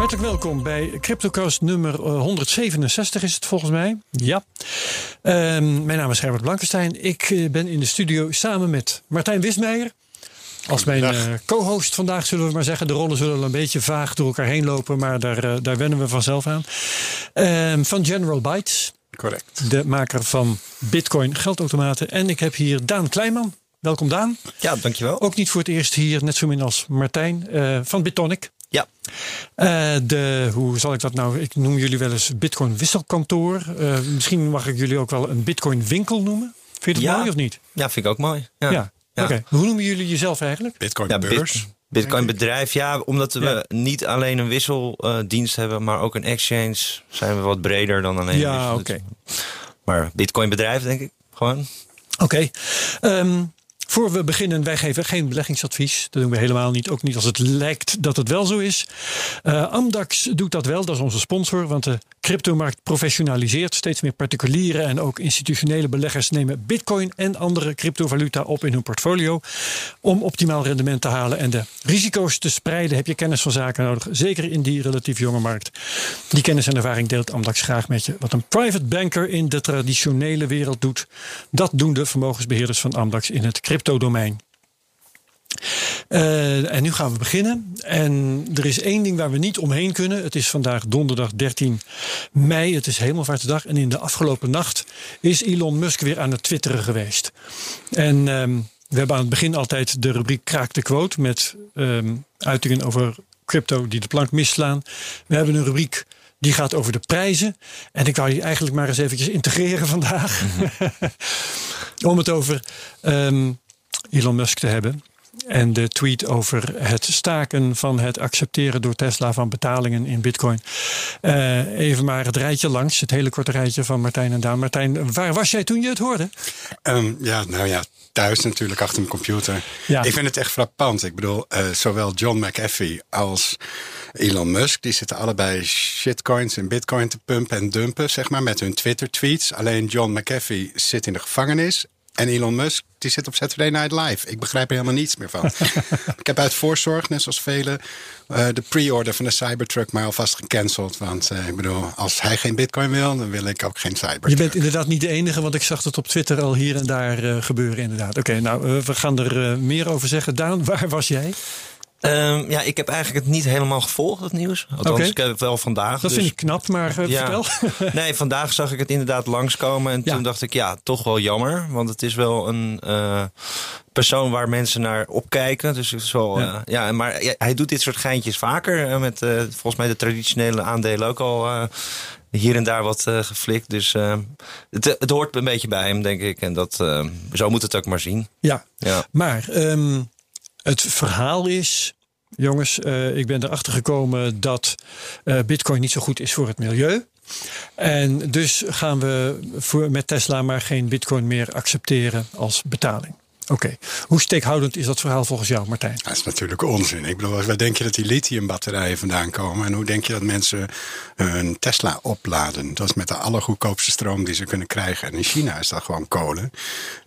Hartelijk welkom bij CryptoCast nummer 167 is het volgens mij. Ja. Ehm, mijn naam is Herbert Blankenstein. Ik eh, ben in de studio samen met Martijn Wismeijer. Als mijn uh, co-host vandaag zullen we maar zeggen. De rollen zullen een beetje vaag door elkaar heen lopen, maar daar, uh, daar wennen we vanzelf aan. Ehm, van General Bytes. Correct. De maker van Bitcoin geldautomaten. En ik heb hier Daan Kleinman. Welkom Daan. Ja, dankjewel. Ook niet voor het eerst hier, net zo min als Martijn van Bitonic. Ja. Uh, de, hoe zal ik dat nou? Ik noem jullie wel eens Bitcoin wisselkantoor. Uh, misschien mag ik jullie ook wel een Bitcoin winkel noemen. Vind je dat ja. mooi of niet? Ja, vind ik ook mooi. Ja. ja. ja. Oké. Okay. Hoe noemen jullie jezelf eigenlijk? Bitcoin ja, beurs. Bit, Bitcoin bedrijf, ja, omdat we niet alleen een wisseldienst uh, hebben, maar ook een exchange, zijn we wat breder dan alleen. Ja, oké. Okay. Maar Bitcoin bedrijf, denk ik, gewoon. Oké. Okay. Um, voor we beginnen, wij geven geen beleggingsadvies. Dat doen we helemaal niet. Ook niet als het lijkt dat het wel zo is. Uh, Amdax doet dat wel, dat is onze sponsor. Want de cryptomarkt professionaliseert. Steeds meer particuliere en ook institutionele beleggers nemen bitcoin en andere cryptovaluta op in hun portfolio. Om optimaal rendement te halen en de risico's te spreiden heb je kennis van zaken nodig. Zeker in die relatief jonge markt. Die kennis en ervaring deelt Amdax graag met je. Wat een private banker in de traditionele wereld doet, dat doen de vermogensbeheerders van Amdax in het cryptodomein. Uh, en nu gaan we beginnen. En er is één ding waar we niet omheen kunnen. Het is vandaag donderdag 13 mei. Het is Hemelvaartsdag. En in de afgelopen nacht is Elon Musk weer aan het twitteren geweest. En um, we hebben aan het begin altijd de rubriek Kraak de Quote. Met um, uitingen over crypto die de plank misslaan. We hebben een rubriek die gaat over de prijzen. En ik wou die eigenlijk maar eens eventjes integreren vandaag. Mm -hmm. Om het over um, Elon Musk te hebben. En de tweet over het staken van het accepteren door Tesla van betalingen in Bitcoin. Uh, even maar het rijtje langs, het hele korte rijtje van Martijn en Daan. Martijn, waar was jij toen je het hoorde? Um, ja, nou ja, thuis natuurlijk achter mijn computer. Ja. Ik vind het echt frappant. Ik bedoel, uh, zowel John McAfee als Elon Musk, die zitten allebei shitcoins en bitcoin te pumpen en dumpen, zeg maar, met hun Twitter-tweets. Alleen John McAfee zit in de gevangenis. En Elon Musk, die zit op Saturday Night Live. Ik begrijp er helemaal niets meer van. ik heb uit voorzorg, net zoals velen, uh, de pre-order van de Cybertruck maar alvast gecanceld. Want uh, ik bedoel, als hij geen bitcoin wil, dan wil ik ook geen Cybertruck. Je bent inderdaad niet de enige, want ik zag het op Twitter al hier en daar uh, gebeuren inderdaad. Oké, okay, nou, we gaan er meer over zeggen. Daan, waar was jij? Um, ja, ik heb eigenlijk het niet helemaal gevolgd, het nieuws. Althans, okay. ik heb het wel vandaag. Dat dus... vind ik knap, maar uh, ja. vertel. nee, vandaag zag ik het inderdaad langskomen. En ja. toen dacht ik, ja, toch wel jammer. Want het is wel een uh, persoon waar mensen naar opkijken. Dus het is wel, ja. Uh, ja maar hij doet dit soort geintjes vaker. Met volgens mij de traditionele aandelen ook al hier en daar wat geflikt. Dus het, het, hoort een beetje bij hem, denk ik. En dat, zo moet het ook maar zien. Ja, ja. maar um, het verhaal is... Jongens, uh, ik ben erachter gekomen dat bitcoin niet zo goed is voor het milieu. En dus gaan we voor, met Tesla maar geen bitcoin meer accepteren als betaling. Oké, hoe steekhoudend is dat verhaal volgens jou, Martijn? Dat is natuurlijk onzin. Ik bedoel, waar denk je dat die lithiumbatterijen vandaan komen? En hoe denk je dat mensen hun Tesla opladen? Dat is met de allergoedkoopste stroom die ze kunnen krijgen. En in China is dat gewoon kolen.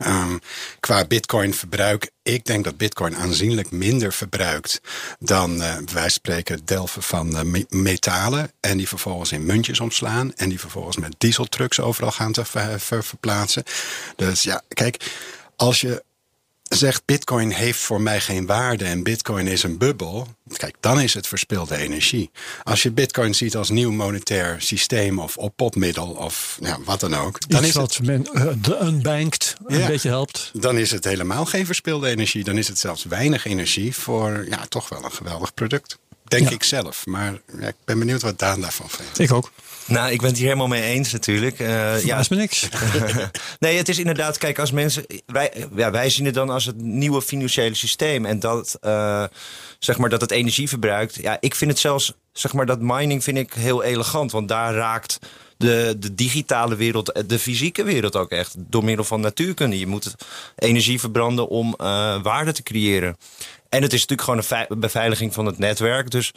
Um, qua bitcoin verbruik, ik denk dat bitcoin aanzienlijk minder verbruikt dan uh, wij spreken delven van me metalen. En die vervolgens in muntjes omslaan. En die vervolgens met dieseltrucks overal gaan te ver ver verplaatsen. Dus ja, kijk, als je zegt bitcoin heeft voor mij geen waarde en bitcoin is een bubbel, kijk, dan is het verspilde energie. Als je bitcoin ziet als nieuw monetair systeem of oppopmiddel of ja, wat dan ook. Dan Iets is wat het, men uh, unbankt een beetje helpt. Dan is het helemaal geen verspilde energie. Dan is het zelfs weinig energie voor ja, toch wel een geweldig product. Denk ja. ik zelf. Maar ja, ik ben benieuwd wat Daan daarvan vindt. Ik ook. Nou, ik ben het hier helemaal mee eens natuurlijk. Uh, ja, is me niks. nee, het is inderdaad, kijk, als mensen. Wij, ja, wij zien het dan als het nieuwe financiële systeem. En dat, uh, zeg maar, dat het energie verbruikt. Ja, ik vind het zelfs, zeg maar, dat mining vind ik heel elegant. Want daar raakt de, de digitale wereld, de fysieke wereld ook echt. Door middel van natuurkunde. Je moet energie verbranden om uh, waarde te creëren. En het is natuurlijk gewoon een beveiliging van het netwerk. Dus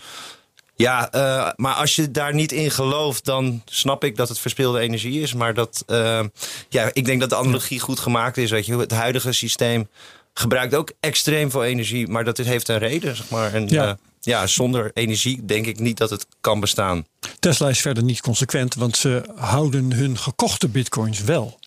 ja, uh, maar als je daar niet in gelooft, dan snap ik dat het verspilde energie is. Maar dat, uh, ja, ik denk dat de analogie goed gemaakt is. Weet je, het huidige systeem gebruikt ook extreem veel energie, maar dat heeft een reden, zeg maar. En, ja. Uh, ja, zonder energie denk ik niet dat het kan bestaan. Tesla is verder niet consequent, want ze houden hun gekochte bitcoins wel.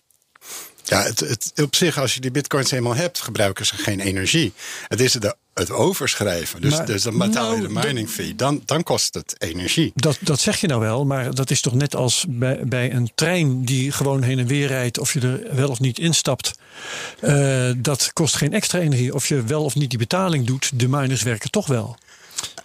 Ja, het, het, op zich, als je die bitcoins eenmaal hebt, gebruiken ze geen energie. Het is de, het overschrijven. Dus, Maar- dus dan betaal je de nou, mining fee. Dan, dan kost het energie. Dat, dat zeg je nou wel, maar dat is toch net als bij, bij een trein die gewoon heen en weer rijdt, of je er wel of niet instapt. Eh, dat kost geen extra energie. Of je wel of niet die betaling doet, de miners werken toch wel.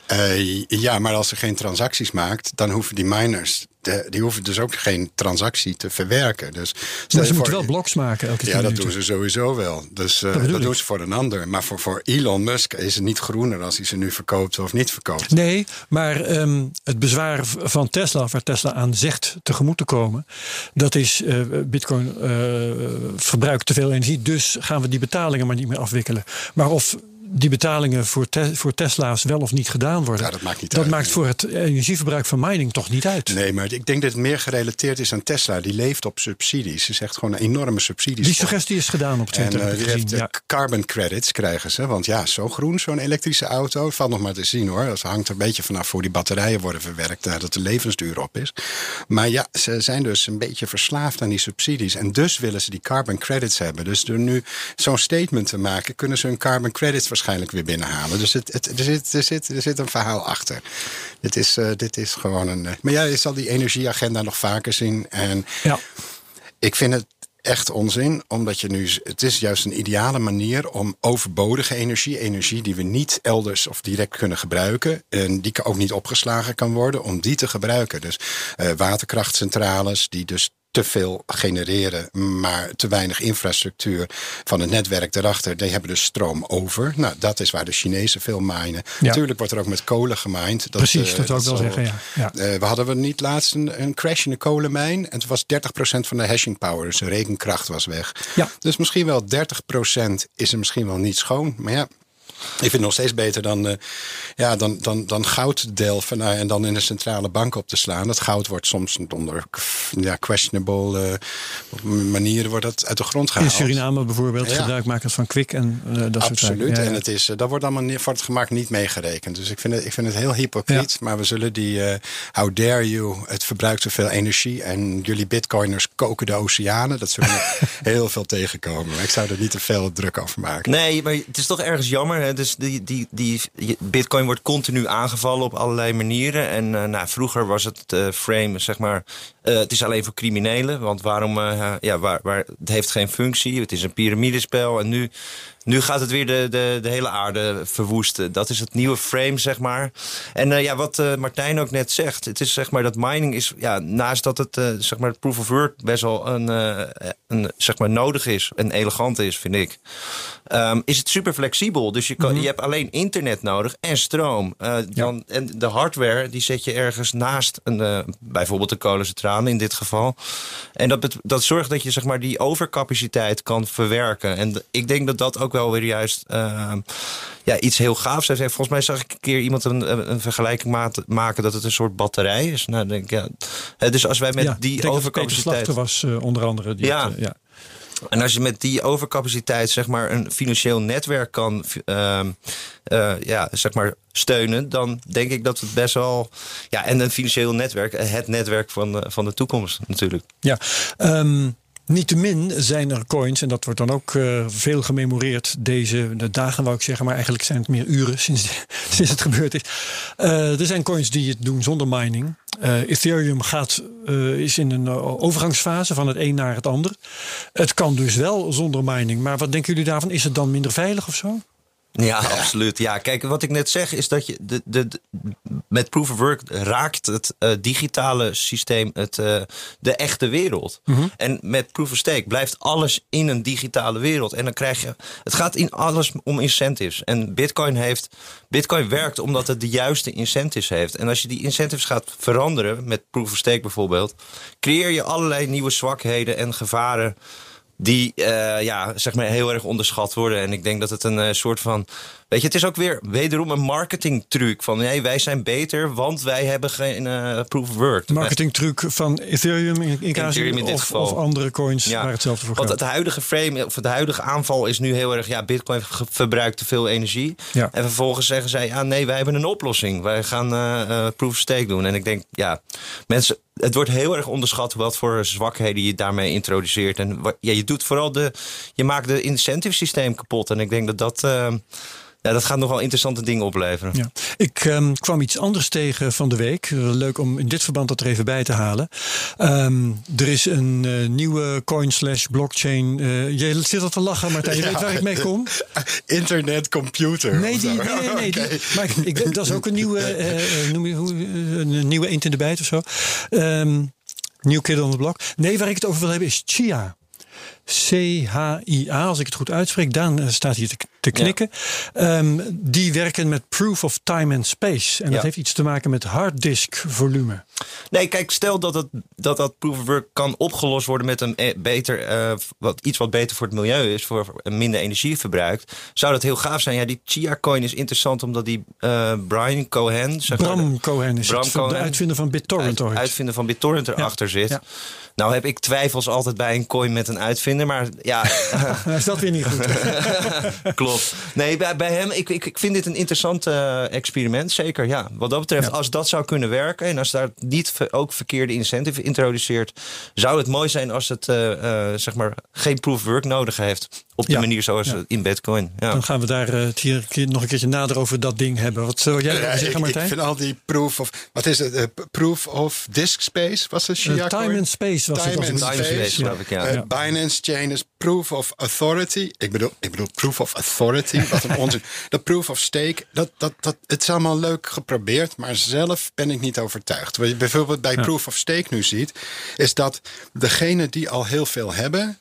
Eh, ja, maar als ze geen transacties maakt, dan hoeven die miners, de, die hoeven dus ook geen transactie te verwerken. Dus Maar ze moeten wel bloks maken elke Ja, dat minuten. doen ze sowieso wel. Dus eh, dat, doen ze voor een ander. Maar voor, voor Elon Musk is het niet groener als hij ze nu verkoopt of niet verkoopt. Nee, maar ehm, het bezwaar van Tesla, waar Tesla aan zegt tegemoet te komen, dat is eh, Bitcoin verbruikt te veel energie, dus gaan we die betalingen maar niet meer afwikkelen. Maar of die betalingen voor, te- voor Tesla's wel of niet gedaan worden, Ja, dat maakt niet dat uit, maakt voor het energieverbruik van mining toch niet uit. Nee, maar ik denk dat het meer gerelateerd is aan Tesla. Die leeft op subsidies. Ze zegt gewoon enorme subsidies. Die suggestie is gedaan op En Twitter. eh, heb ik die heeft ja. carbon credits krijgen ze. Want ja, zo groen zo'n elektrische auto. Het valt nog maar te zien hoor. Dat hangt er een beetje vanaf hoe die batterijen worden verwerkt. nadat de levensduur op is. Maar ja, ze zijn dus een beetje verslaafd aan die subsidies. En dus willen ze die carbon credits hebben. Dus door nu zo'n statement te maken, kunnen ze hun carbon credits waarschijnlijk weer binnenhalen. Dus het, het, er, zit, er, zit, er zit een verhaal achter. Dit is, eh, dit is gewoon een. eh, maar ja, je zal die energieagenda nog vaker zien. En Ja. ik vind het echt onzin, omdat je nu. Het is juist een ideale manier om overbodige energie, energie die we niet elders of direct kunnen gebruiken, en die ook niet opgeslagen kan worden, om die te gebruiken. Dus eh, waterkrachtcentrales, die dus te veel genereren, maar te weinig infrastructuur van het netwerk erachter. Die hebben dus stroom over. Nou, dat is waar de Chinezen veel minen. Ja. Natuurlijk wordt er ook met kolen gemined. Dat, Precies, eh, dat zou ik wel zeggen. Ja. Ja. eh, we hadden we niet laatst een, een crash in de kolenmijn. En het was 30% van de hashing power. Dus de rekenkracht was weg. Ja. Dus misschien wel 30% is er misschien wel niet schoon. Maar ja. Ik vind het nog steeds beter dan, eh, ja, dan, dan, dan goud te delven nou, en dan in de centrale bank op te slaan. Dat goud wordt soms onder ja, questionable eh, manieren wordt dat uit de grond In gehaald. Suriname bijvoorbeeld, Ja. gebruik maken van kwik en eh, dat soort zaken. Absoluut. Ja, ja. En het is, eh, dat wordt allemaal voor het gemak niet meegerekend. Dus ik vind het, ik vind het heel hypocriet. Maar we zullen die, eh, how dare you, het verbruikt zoveel energie. En jullie bitcoiners koken de oceanen. Dat zullen we heel veel tegenkomen. Maar ik zou er niet te veel druk over maken. Nee, maar het is toch ergens jammer. Hè? Dus die, die, die Bitcoin wordt continu aangevallen op allerlei manieren. En eh, nou, vroeger was het eh, frame, zeg maar. Eh, het is alleen voor criminelen. Want waarom? eh, ja, waar, waar, het heeft geen functie. Het is een piramidespel. En nu, nu gaat het weer de, de, de hele aarde verwoesten. Dat is het nieuwe frame, zeg maar. En eh, ja, wat Martijn ook net zegt. Het is zeg maar dat mining is. Ja, naast dat het zeg maar het proof of work best wel een, een zeg maar nodig is en elegant is, vind ik. Ehm, is het super flexibel. Dus je, kan, je hebt alleen internet nodig en stroom. Eh, dan, En de hardware die zet je ergens naast een, bijvoorbeeld een kolencentrale in dit geval. En dat, dat zorgt dat je zeg maar, die overcapaciteit kan verwerken. En ik denk dat dat ook wel weer juist ehm, ja, iets heel gaafs is. En Volgens mij zag ik een keer iemand een, een vergelijking maken dat het een soort batterij is. Nou, denk ik, ja, dus als wij met Ja, die overcapaciteit. Was eh, onder andere. Die Ja. het, eh, ja. En als je met die overcapaciteit zeg maar een financieel netwerk kan ehm, eh, ja, zeg maar steunen, dan denk ik dat het best wel ja en een financieel netwerk, het netwerk van de, van de toekomst natuurlijk. Ja, ehm, niettemin zijn er coins, en dat wordt dan ook eh, veel gememoreerd deze de dagen, wou ik zeggen, maar eigenlijk zijn het meer uren sinds, sinds het gebeurd is. Eh, er zijn coins die het doen zonder mining. Eh, Ethereum gaat, is in een overgangsfase van het een naar het ander. Het kan dus wel zonder mining, maar wat denken jullie daarvan? Is het dan minder veilig of zo? Ja, absoluut. Ja, kijk, wat ik net zeg is dat je de, de, de- met proof of work raakt het eh, digitale systeem het, eh, de echte wereld. En met proof of stake blijft alles in een digitale wereld. En dan krijg je. Het gaat in alles om incentives. En Bitcoin heeft. Bitcoin werkt omdat het de juiste incentives heeft. En als je die incentives gaat veranderen, met proof of stake bijvoorbeeld, creëer je allerlei nieuwe zwakheden en gevaren die eh, ja, zeg maar heel erg onderschat worden. En ik denk dat het een eh, soort van Weet je, het is ook weer wederom een marketingtruc. Van nee, wij zijn beter, want wij hebben geen uh, proof of work. Marketingtruc van Ethereum in, in, Ethereum in dit of, geval. of andere coins waar hetzelfde voor Want gaat. het huidige frame, of de huidige aanval is nu heel erg... ja, bitcoin verbruikt te veel energie. Ja. En vervolgens zeggen zij, ja nee, wij hebben een oplossing. Wij gaan eh, eh, proof of stake doen. En ik denk, ja, mensen... Het wordt heel erg onderschat wat voor zwakheden je daarmee introduceert. En ja, je doet vooral de... Je maakt de incentive systeem kapot. En ik denk dat dat... eh, ja, dat gaat nogal interessante dingen opleveren. Ja. Ik ehm, kwam iets anders tegen van de week. Leuk om in dit verband dat er even bij te halen. Ehm, er is een eh, nieuwe coin slash blockchain. eh je zit al te lachen, Martijn. Je Ja. weet waar ik mee kom. Internet computer. Nee, die, nee, nee, nee, die- maar ik, ik, dat is ook een nieuwe, eh, noem je, hoe, een nieuwe eend in de bijt of zo. Ehm New Kid on the Block. Nee, waar ik het over wil hebben is Chia. C-H-I-A, als ik het goed uitspreek. Daan eh, staat hier te, te knikken. Ehm, die werken met proof of time and space. En dat heeft iets te maken met harddisk volume. Nee, kijk, stel dat het, dat, dat proof of work kan opgelost worden met een eh, beter, eh, wat, iets wat beter voor het milieu is, voor minder energieverbruik, zou dat heel gaaf zijn. Ja, die Chia Coin is interessant omdat die eh, Brian Cohen, zeg maar, Bram Cohen is Bram het, de Cohen. uitvinder van BitTorrent uit, uitvinder van BitTorrent erachter zit. ja. Nou heb ik twijfels altijd bij een coin met een uitvinder, maar ja, is dat weer niet goed. klopt. Nee, bij, bij hem, ik, ik, ik vind dit een interessant experiment, zeker. Ja, wat dat betreft, Ja. als dat zou kunnen werken en als daar niet ook verkeerde incentive introduceert, zou het mooi zijn als het eh, eh, zeg maar geen proof of work nodig heeft. Op de Ja. manier zoals Ja. in Bitcoin. Ja. Dan gaan we daar eh, het hier een keer- nog een keertje nader over dat ding hebben. Wat zou jij ik, zeggen, ik Martijn? vind al die proof of... Wat is het? eh, proof of disk space? Was het Eh, Shia time and space was Time het. and ik- Time and space, geloof ik, ja. Binance Chain is proof of authority. Ik bedoel, ik bedoel proof of authority. Wat een onzin. Dat proof of stake, dat, dat, dat, het is allemaal leuk geprobeerd. Maar zelf ben ik niet overtuigd. Wat je bijvoorbeeld bij proof of stake nu ziet... is dat degenen die al heel veel hebben...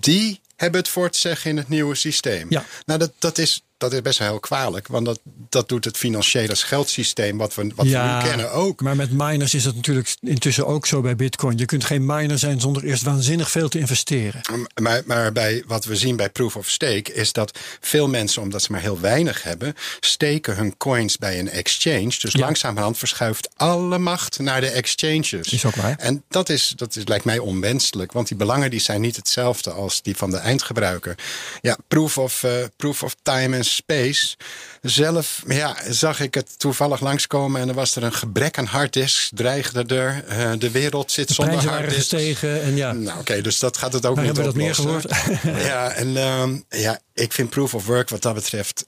die hebben het voor het zeggen in het nieuwe systeem. Ja. Nou, dat, dat, is, dat is best wel heel kwalijk. Want dat, dat doet het financiële geldsysteem wat we, wat we nu kennen ook. Maar met miners is dat natuurlijk intussen ook zo bij Bitcoin. Je kunt geen miner zijn zonder eerst waanzinnig veel te investeren. Maar, maar bij wat we zien bij Proof of Stake is dat veel mensen, omdat ze maar heel weinig hebben, steken hun coins bij een exchange. Dus Ja. langzamerhand verschuift alle macht naar de exchanges. Is ook waar. En dat, is, dat is, lijkt mij onwenselijk, want die belangen die zijn niet hetzelfde als die van de eindgebruiker. Ja, Proof of, eh, proof of Time Space. Zelf ja, zag ik het toevallig langskomen en er was er een gebrek aan harddisks, dreigde er. Eh, de wereld zit De zonder harddisks. gestegen en ja. Nou, oké, dus dat gaat het ook Waar niet hebben we dat meer oplossen. gehoord? ja, en ehm, ja, ik vind Proof of Work wat dat betreft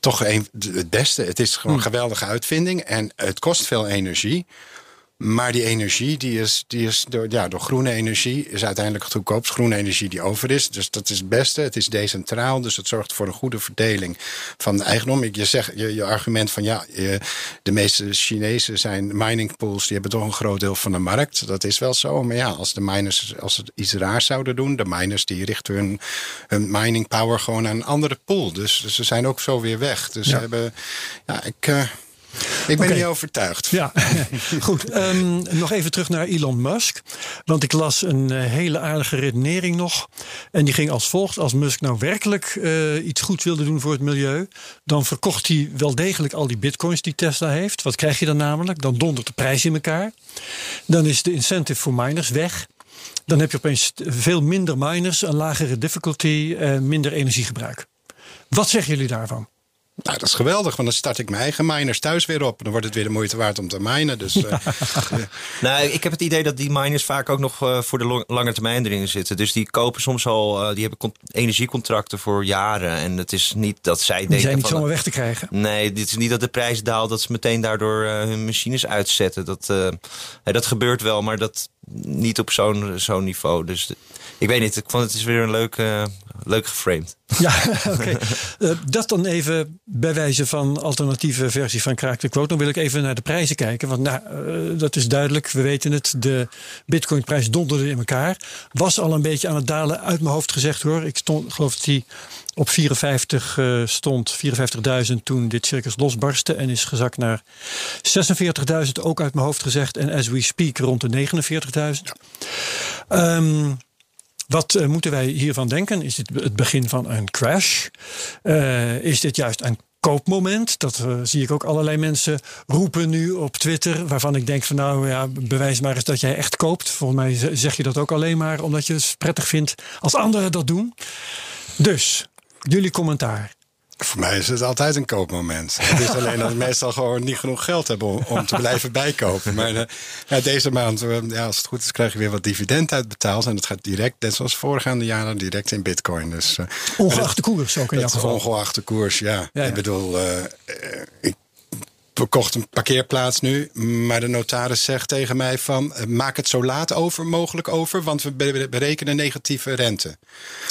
toch een, het beste. Het is Hm. gewoon een geweldige uitvinding en het kost veel energie. Maar die energie, die is, die is door, ja, door groene energie, is uiteindelijk het goedkoopst. Groene energie die over is. Dus dat is het beste. Het is decentraal, dus het zorgt voor een goede verdeling van de eigendom. Ik- Je, zegt, je, je argument van ja, je- de meeste Chinezen zijn mining pools, die hebben toch een groot deel van de markt. Dat is wel zo. Maar ja, als de miners als ze iets raars zouden doen, de miners die richten hun, hun mining power gewoon aan een andere pool. Dus ze zijn ook zo weer weg. Dus Ja. ze hebben, ja, ik. eh, ik ben niet overtuigd. Ja, goed. Ehm, nog even terug naar Elon Musk. Want ik las een eh, hele aardige redenering nog. En die ging als volgt. Als Musk nou werkelijk eh, iets goeds wilde doen voor het milieu... dan verkocht hij wel degelijk al die bitcoins die Tesla heeft. Wat krijg je dan namelijk? Dan dondert de prijs in elkaar. Dan is de incentive voor miners weg. Dan heb je opeens veel minder miners, een lagere difficulty... en minder energiegebruik. Wat zeggen jullie daarvan? Nou, dat is geweldig, want dan start ik mijn eigen miners thuis weer op. Dan wordt het weer de moeite waard om te minen. Dus eh, Nou, ik heb het idee dat die miners vaak ook nog eh, voor de long- lange termijn erin zitten. Dus die kopen soms al, eh, die hebben con- energiecontracten voor jaren. En het is niet dat zij Die denken zijn niet van, zomaar weg te krijgen. Nee, dit is niet dat de prijs daalt, dat ze meteen daardoor eh, hun machines uitzetten. Dat, eh, dat gebeurt wel, maar dat niet op zo'n zo'n niveau. Dus ik weet niet, ik vond het is weer een leuk, eh, leuk geframed. Ja, oké. Eh, dat dan even bij wijze van alternatieve versie van Kraak de Quote. Dan wil ik even naar de prijzen kijken. Want nou, eh, dat is duidelijk, we weten het. De bitcoinprijs donderde in elkaar. Was al een beetje aan het dalen, uit mijn hoofd gezegd hoor. Ik stond, geloof dat hij op 54 eh, stond, 54.000 toen dit circus losbarstte. En is gezakt naar 46.000, ook uit mijn hoofd gezegd. En as we speak rond de 49.000. Ehm wat eh, moeten wij hiervan denken? Is dit het begin van een crash? Uh, is dit juist een koopmoment? Dat uh, zie ik ook allerlei mensen roepen nu op Twitter. Waarvan ik denk van nou ja, bewijs maar eens dat jij echt koopt. Volgens mij zeg je dat ook alleen maar omdat je het prettig vindt als anderen dat doen. Dus, jullie commentaar. Voor mij is het altijd een koopmoment. Het is alleen dat meestal gewoon niet genoeg geld hebben om, om te blijven bijkopen. Maar uh, ja, deze maand, uh, ja, als het goed is, krijg je weer wat dividend uitbetaald. En dat gaat direct, net zoals voorgaande jaren, direct in bitcoin. Dus, uh, ongeacht de koers ook in jouw geval? Ongeacht de koers, ja. ja, ja. Ik bedoel, ik verkocht een parkeerplaats nu. Maar de notaris zegt tegen mij van... maak het zo laat over mogelijk over... want we berekenen negatieve rente.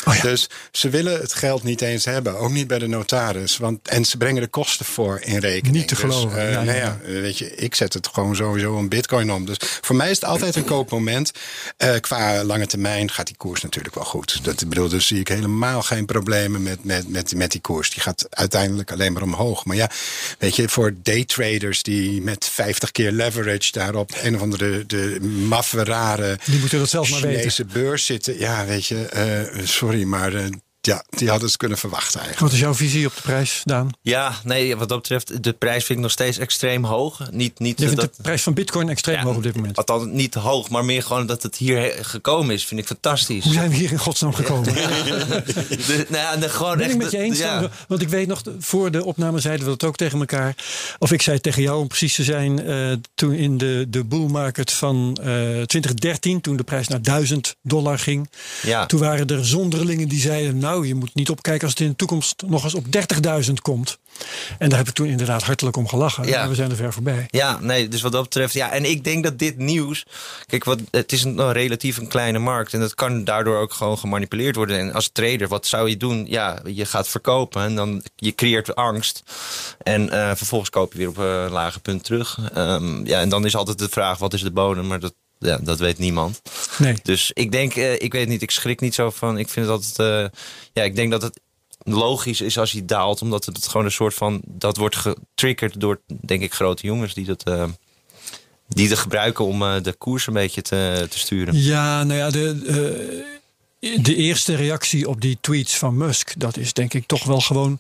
Oh ja. Dus ze willen het geld niet eens hebben. Ook niet bij de notaris. Want, en ze brengen de kosten voor in rekening. Niet te geloven. Dus, uh, ja, nou ja, weet je, ik zet het gewoon sowieso een bitcoin om. Dus voor mij is het altijd een koopmoment. Uh, qua lange termijn gaat die koers natuurlijk wel goed. Dat, bedoel, dus zie ik helemaal geen problemen met, met, met, met die koers. Die gaat uiteindelijk alleen maar omhoog. Maar ja, weet je, voor day traders die met 50 keer leverage daarop een of andere de maffe rare die moeten dat zelf maar Chinese weten. beurs zitten. Ja, weet je, uh, sorry, maar uh, ja, die hadden ze kunnen verwachten eigenlijk. Wat is jouw visie op de prijs, Daan? Ja, nee, wat dat betreft, de prijs vind ik nog steeds extreem hoog. Niet, niet Je vindt dat, de prijs van bitcoin extreem ja, hoog op dit moment? Althans, niet hoog, maar meer gewoon dat het hier gekomen is, vind ik fantastisch. Hoe zijn we hier in godsnaam gekomen? Ja. de, nou, de, gewoon ben echt, ik met je eens? ja. Want ik weet nog, voor de opname zeiden we dat ook tegen elkaar. Of ik zei het tegen jou om precies te zijn. Uh, toen in de, de bull market van uh, 2013, toen de prijs naar 1000 dollar ging. Ja. Toen waren er zonderlingen die zeiden, nou je moet niet opkijken als het in de toekomst nog eens op 30.000 komt. En daar heb ik toen inderdaad hartelijk om gelachen. Ja. We zijn er ver voorbij. Ja, nee, dus wat dat betreft. Ja, en ik denk dat dit nieuws. Kijk, wat, het is een, relatief een kleine markt. En dat kan daardoor ook gewoon gemanipuleerd worden. En als trader, wat zou je doen? Ja, je gaat verkopen. En dan je creëert angst. En uh, vervolgens koop je weer op een lage punt terug. Um, ja, en dan is altijd de vraag: wat is de bodem? Maar dat, ja, dat weet niemand. Nee. Dus ik denk, uh, ik weet niet, ik schrik niet zo van. Ik vind dat het, uh, ja, ik denk dat het logisch is als hij daalt, omdat het gewoon een soort van, dat wordt getriggerd door, denk ik, grote jongens die dat. Uh, die het gebruiken om de koers een beetje te, te sturen. Ja, nou ja, de, de eerste reactie op die tweets van Musk, dat is denk ik toch wel gewoon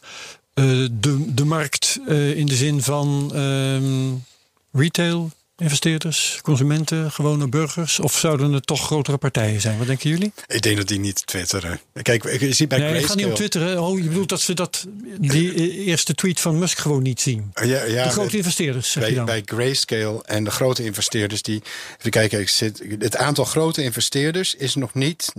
de, de markt in de zin van um, retail investeerders, consumenten, gewone burgers? Of zouden het toch grotere partijen zijn? Wat denken jullie? Ik denk dat die niet twitteren. Kijk, ik zie bij nee, ga niet op twitteren. Oh, je bedoelt dat ze dat, die eerste tweet van Musk gewoon niet zien? Ja, ja, de grote investeerders, zeg bij, je dan? Bij Grayscale en de grote investeerders die... Even kijken, ik zit, het aantal grote investeerders is nog niet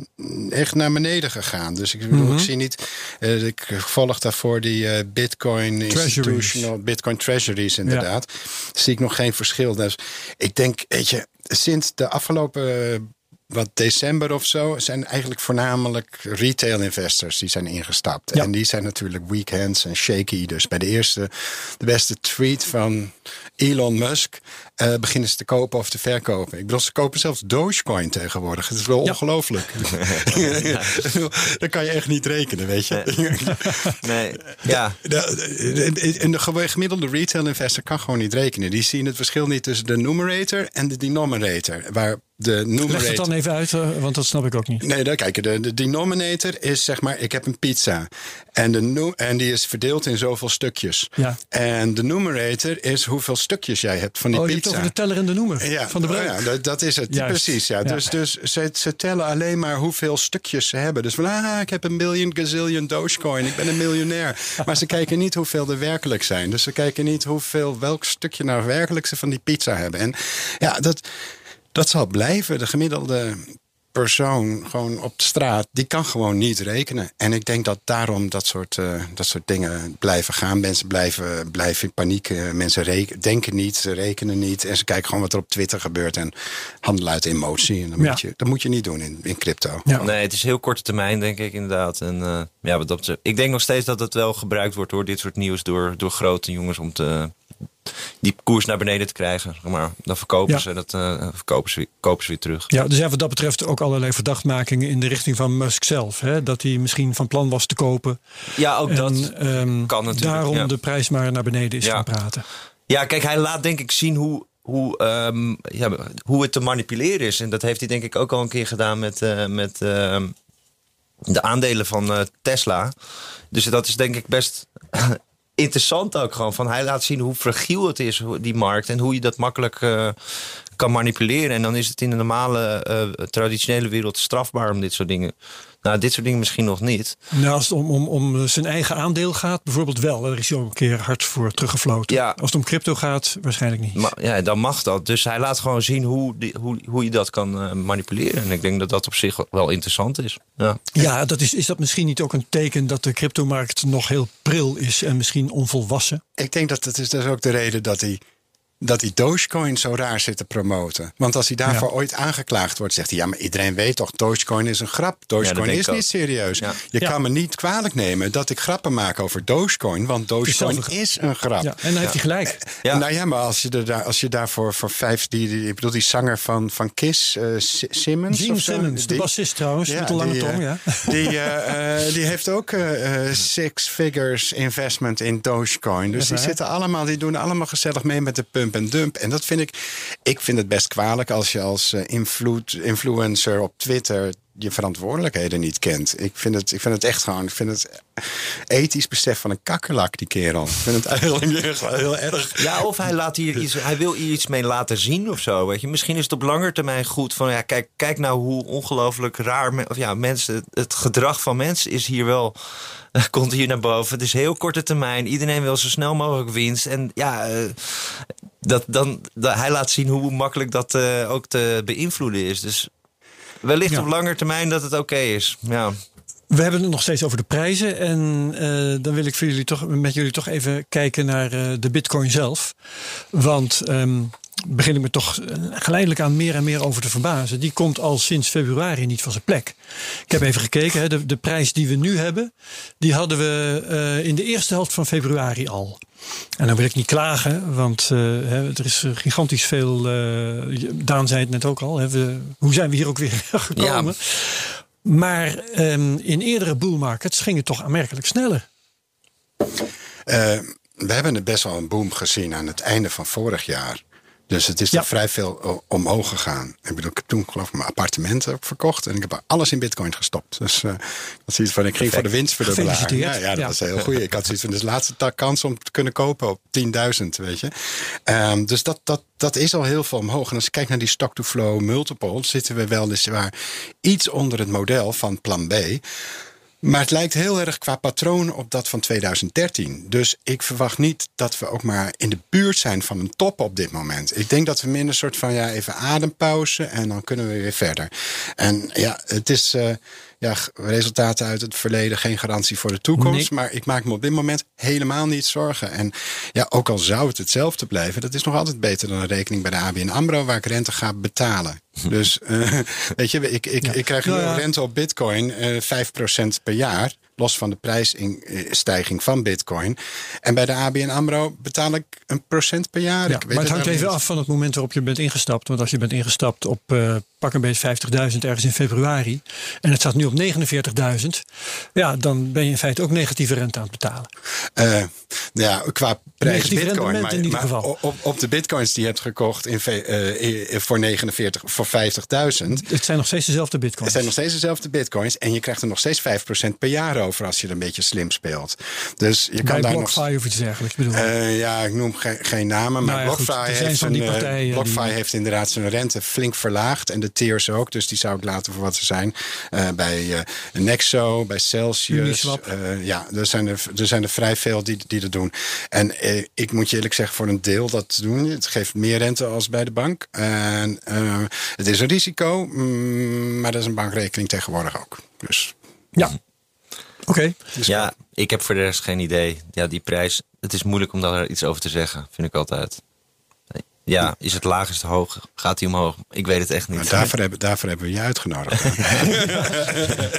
echt naar beneden gegaan. Dus ik bedoel, mm -hmm. ik zie niet... Uh, ik volg daarvoor die uh, Bitcoin treasuries. Institutional Bitcoin Treasuries inderdaad. Ja. Zie ik nog geen verschil. Dus ik denk, weet je, sinds de afgelopen wat december of zo zijn eigenlijk voornamelijk retail investors die zijn ingestapt. Ja. En die zijn natuurlijk weekends en shaky. Dus bij de eerste, de beste tweet van Elon Musk uh, beginnen ze te kopen of te verkopen. Ik bedoel, ze kopen zelfs Dogecoin tegenwoordig. Het is wel Ja. ongelooflijk. Dat kan je echt niet rekenen, weet je. Nee, ja. De, en de gemiddelde retail investor kan gewoon niet rekenen. Die zien het verschil niet tussen de numerator en de denominator. Waar de numerator... Leg het dan even uit, uh, want dat snap ik ook niet. Nee, dan, kijk, de, de denominator is zeg maar, ik heb een pizza. En, de, en die is verdeeld in zoveel stukjes. Ja. En de numerator is hoeveel stukjes jij hebt van die oh, pizza. Hebt over de teller en de noemer ja, van de breuk. ja, dat, dat is het. Juist. Precies, ja. Ja. Dus, dus ze, ze tellen alleen maar hoeveel stukjes ze hebben. Dus van, ah, ik heb een miljoen gazillion Dogecoin. Ik ben een miljonair. maar ze kijken niet hoeveel er werkelijk zijn. Dus ze kijken niet hoeveel, welk stukje nou werkelijk ze van die pizza hebben. En ja, dat, dat zal blijven. De gemiddelde persoon gewoon op de straat, die kan gewoon niet rekenen. En ik denk dat daarom dat soort, uh, dat soort dingen blijven gaan. Mensen blijven, blijven in paniek. Uh, mensen reken, denken niet, ze rekenen niet. En ze kijken gewoon wat er op Twitter gebeurt en handelen uit emotie. En dat, Ja. moet, je, dat moet je niet doen in, in crypto. Ja. Nee, het is heel korte termijn, denk ik inderdaad. En uh, ja, wat dat, ik denk nog steeds dat het wel gebruikt wordt door dit soort nieuws, door, door grote jongens om te, die koers naar beneden te krijgen. Zeg maar dan verkopen Ja. ze dat, uh, verkopen ze, kopen ze weer terug. Ja, er zijn wat dat betreft ook allerlei verdachtmakingen in de richting van Musk zelf. Hè? Dat hij misschien van plan was te kopen. Ja, ook en dat. ehm, kan natuurlijk, daarom ja. de prijs maar naar beneden is Ja. gaan praten. Ja, kijk, hij laat denk ik zien hoe, hoe, ehm, ja, hoe het te manipuleren is. En dat heeft hij denk ik ook al een keer gedaan met, eh, met, ehm, de aandelen van eh, Tesla. Dus dat is denk ik best interessant ook gewoon. Van hij laat zien hoe fragiel het is, die markt. En hoe je dat makkelijk eh, kan manipuleren. En dan is het in de normale, eh, traditionele wereld strafbaar om dit soort dingen. Nou, dit soort dingen misschien nog niet. Nou, als het om, om, om zijn eigen aandeel gaat, bijvoorbeeld wel. Daar is hij ook een keer hard voor teruggefloten. Ja. Als het om crypto gaat, waarschijnlijk niet. Maar ja, dan mag dat. Dus hij laat gewoon zien hoe, die, hoe, hoe je dat kan eh, manipuleren. En ik denk dat dat op zich wel interessant is. Ja. Ja, dat is, is dat misschien niet ook een teken dat de cryptomarkt nog heel pril is en misschien onvolwassen? Ik denk dat dat is dus ook de reden dat hij, dat hij Dogecoin zo raar zit te promoten. Want als hij daarvoor Ja. ooit aangeklaagd wordt, zegt hij... ja, maar iedereen weet toch, Dogecoin is een grap. Dogecoin is niet serieus. Ja. Je kan me niet kwalijk nemen dat ik grappen maak over Dogecoin... want Dogecoin is een grap. Ja, en dan heeft hij gelijk. Ja. Nou ja, maar als je, er daar, als je daarvoor voor vijf... Die, die, ik bedoel, die zanger van, van Kiss, Si- Simmons Gene Simmons, de die- bassist trouwens, met een lange die, tong. eh, Ja. Die, eh, die heeft ook six figures investment in Dogecoin. Dus die zitten allemaal, die doen allemaal gezellig mee met de en dump. En dat vind ik, ik vind het best kwalijk als je als eh, invloed, influencer op Twitter je verantwoordelijkheden niet kent. Ik vind het, ik vind het echt gewoon, ik vind het ethisch besef van een kakkerlak, die kerel. Ik vind het eigenlijk heel erg. Ja, of hij, laat hier iets, hij wil hier iets mee laten zien of zo. Weet je. Misschien is het op lange termijn goed van ja, kijk, kijk nou hoe ongelooflijk raar of ja, mensen, het gedrag van mensen is hier wel. Komt hier naar boven. Het is heel korte termijn. Iedereen wil zo snel mogelijk winst. En ja, eh, dat, dan, dat, hij laat zien hoe makkelijk dat eh, ook te beïnvloeden is. Dus wellicht Ja. op lange termijn dat het oké is. Ja. We hebben het nog steeds over de prijzen. En eh, dan wil ik voor jullie toch, met jullie toch even kijken naar de bitcoin zelf. Want ehm begin ik me toch eh, geleidelijk aan meer en meer over te verbazen. Die komt al sinds februari niet van zijn plek. Ik heb even gekeken, hè, de, de prijs die we nu hebben, die hadden we eh, in de eerste helft van februari al. En dan wil ik niet klagen, want hè, er is gigantisch veel. Daan zei het net ook al. Hè, we, hoe zijn we hier ook weer gekomen? Maar ehm, in eerdere bull markets ging het toch aanmerkelijk sneller. We hebben het best wel een boom gezien aan het einde van vorig jaar. Dus het is Ja. er vrij veel o- omhoog gegaan. Ik bedoel, ik heb toen geloof ik mijn appartementen verkocht. En ik heb alles in bitcoin gestopt. Dus eh dat zoiets van, ik ging voor de winstverdubbelaar. Ja, Gefeliciteerd. ja, dat Ja. was heel goed. Ik had zoiets van, is de laatste kans om te kunnen kopen op 10.000, weet je. Ehm, dus dat, dat, dat is al heel veel omhoog. En als je kijkt naar die stock-to-flow multiples... zitten we wel dus iets onder het model van plan B... Maar het lijkt heel erg qua patroon op dat van 2013. Dus ik verwacht niet dat we ook maar in de buurt zijn van een top op dit moment. Ik denk dat we minder soort van ja, even adempauze en dan kunnen we weer verder. En ja, het is eh, ja, resultaten uit het verleden geen garantie voor de toekomst. Nee. Maar ik maak me op dit moment helemaal niet zorgen. En ja, ook al zou het hetzelfde blijven, dat is nog altijd beter dan een rekening bij de ABN Amro waar ik rente ga betalen. Dus eh, weet je, ik, ik, ik krijg nu ja. een rente op bitcoin eh 5% per jaar. Los van de prijsstijging van bitcoin. En bij de ABN AMRO betaal ik een procent per jaar. Ja, ik weet maar het hangt even niet. af van het moment waarop je bent ingestapt. Want als je bent ingestapt op eh, pak een beetje 50.000 ergens in februari. En het staat nu op 49.000. Ja, dan ben je in feite ook negatieve rente aan het betalen. Eh, ja, qua prijs Negatief bitcoin. Maar, in ieder maar geval. Op, op de bitcoins die je hebt gekocht in, eh, voor 49, voor 50.000. Het zijn nog steeds dezelfde Het bitcoins. zijn nog steeds dezelfde bitcoins. En je krijgt er nog steeds 5% per jaar over als je er een beetje slim speelt. Dus je kan Bij daar nog. Of iets dergelijks. Bedoel. Eh, ja, ik noem ge- geen namen, maar Nou ja, BlockFi, heeft, een, eh, partijen BlockFi die- heeft inderdaad zijn rente flink verlaagd. En de tiers ook, dus die zou ik laten voor wat ze zijn. Eh, bij Nexo, bij Celsius. Ja, er zijn er, er zijn er vrij veel die, die dat doen. En ik moet je eerlijk zeggen, voor een deel dat doen. Het geeft meer rente als bij de bank. En het is een risico, mm, maar dat is een bankrekening tegenwoordig ook. Dus ja. Oké. Ja, ik heb voor de rest geen idee. Ja, die prijs, het is moeilijk om daar iets over te zeggen, vind ik altijd. Ja, is het laag, is het hoog? Gaat hij omhoog? Ik weet het echt niet. maar daarvoor, hebben, daarvoor hebben we je uitgenodigd.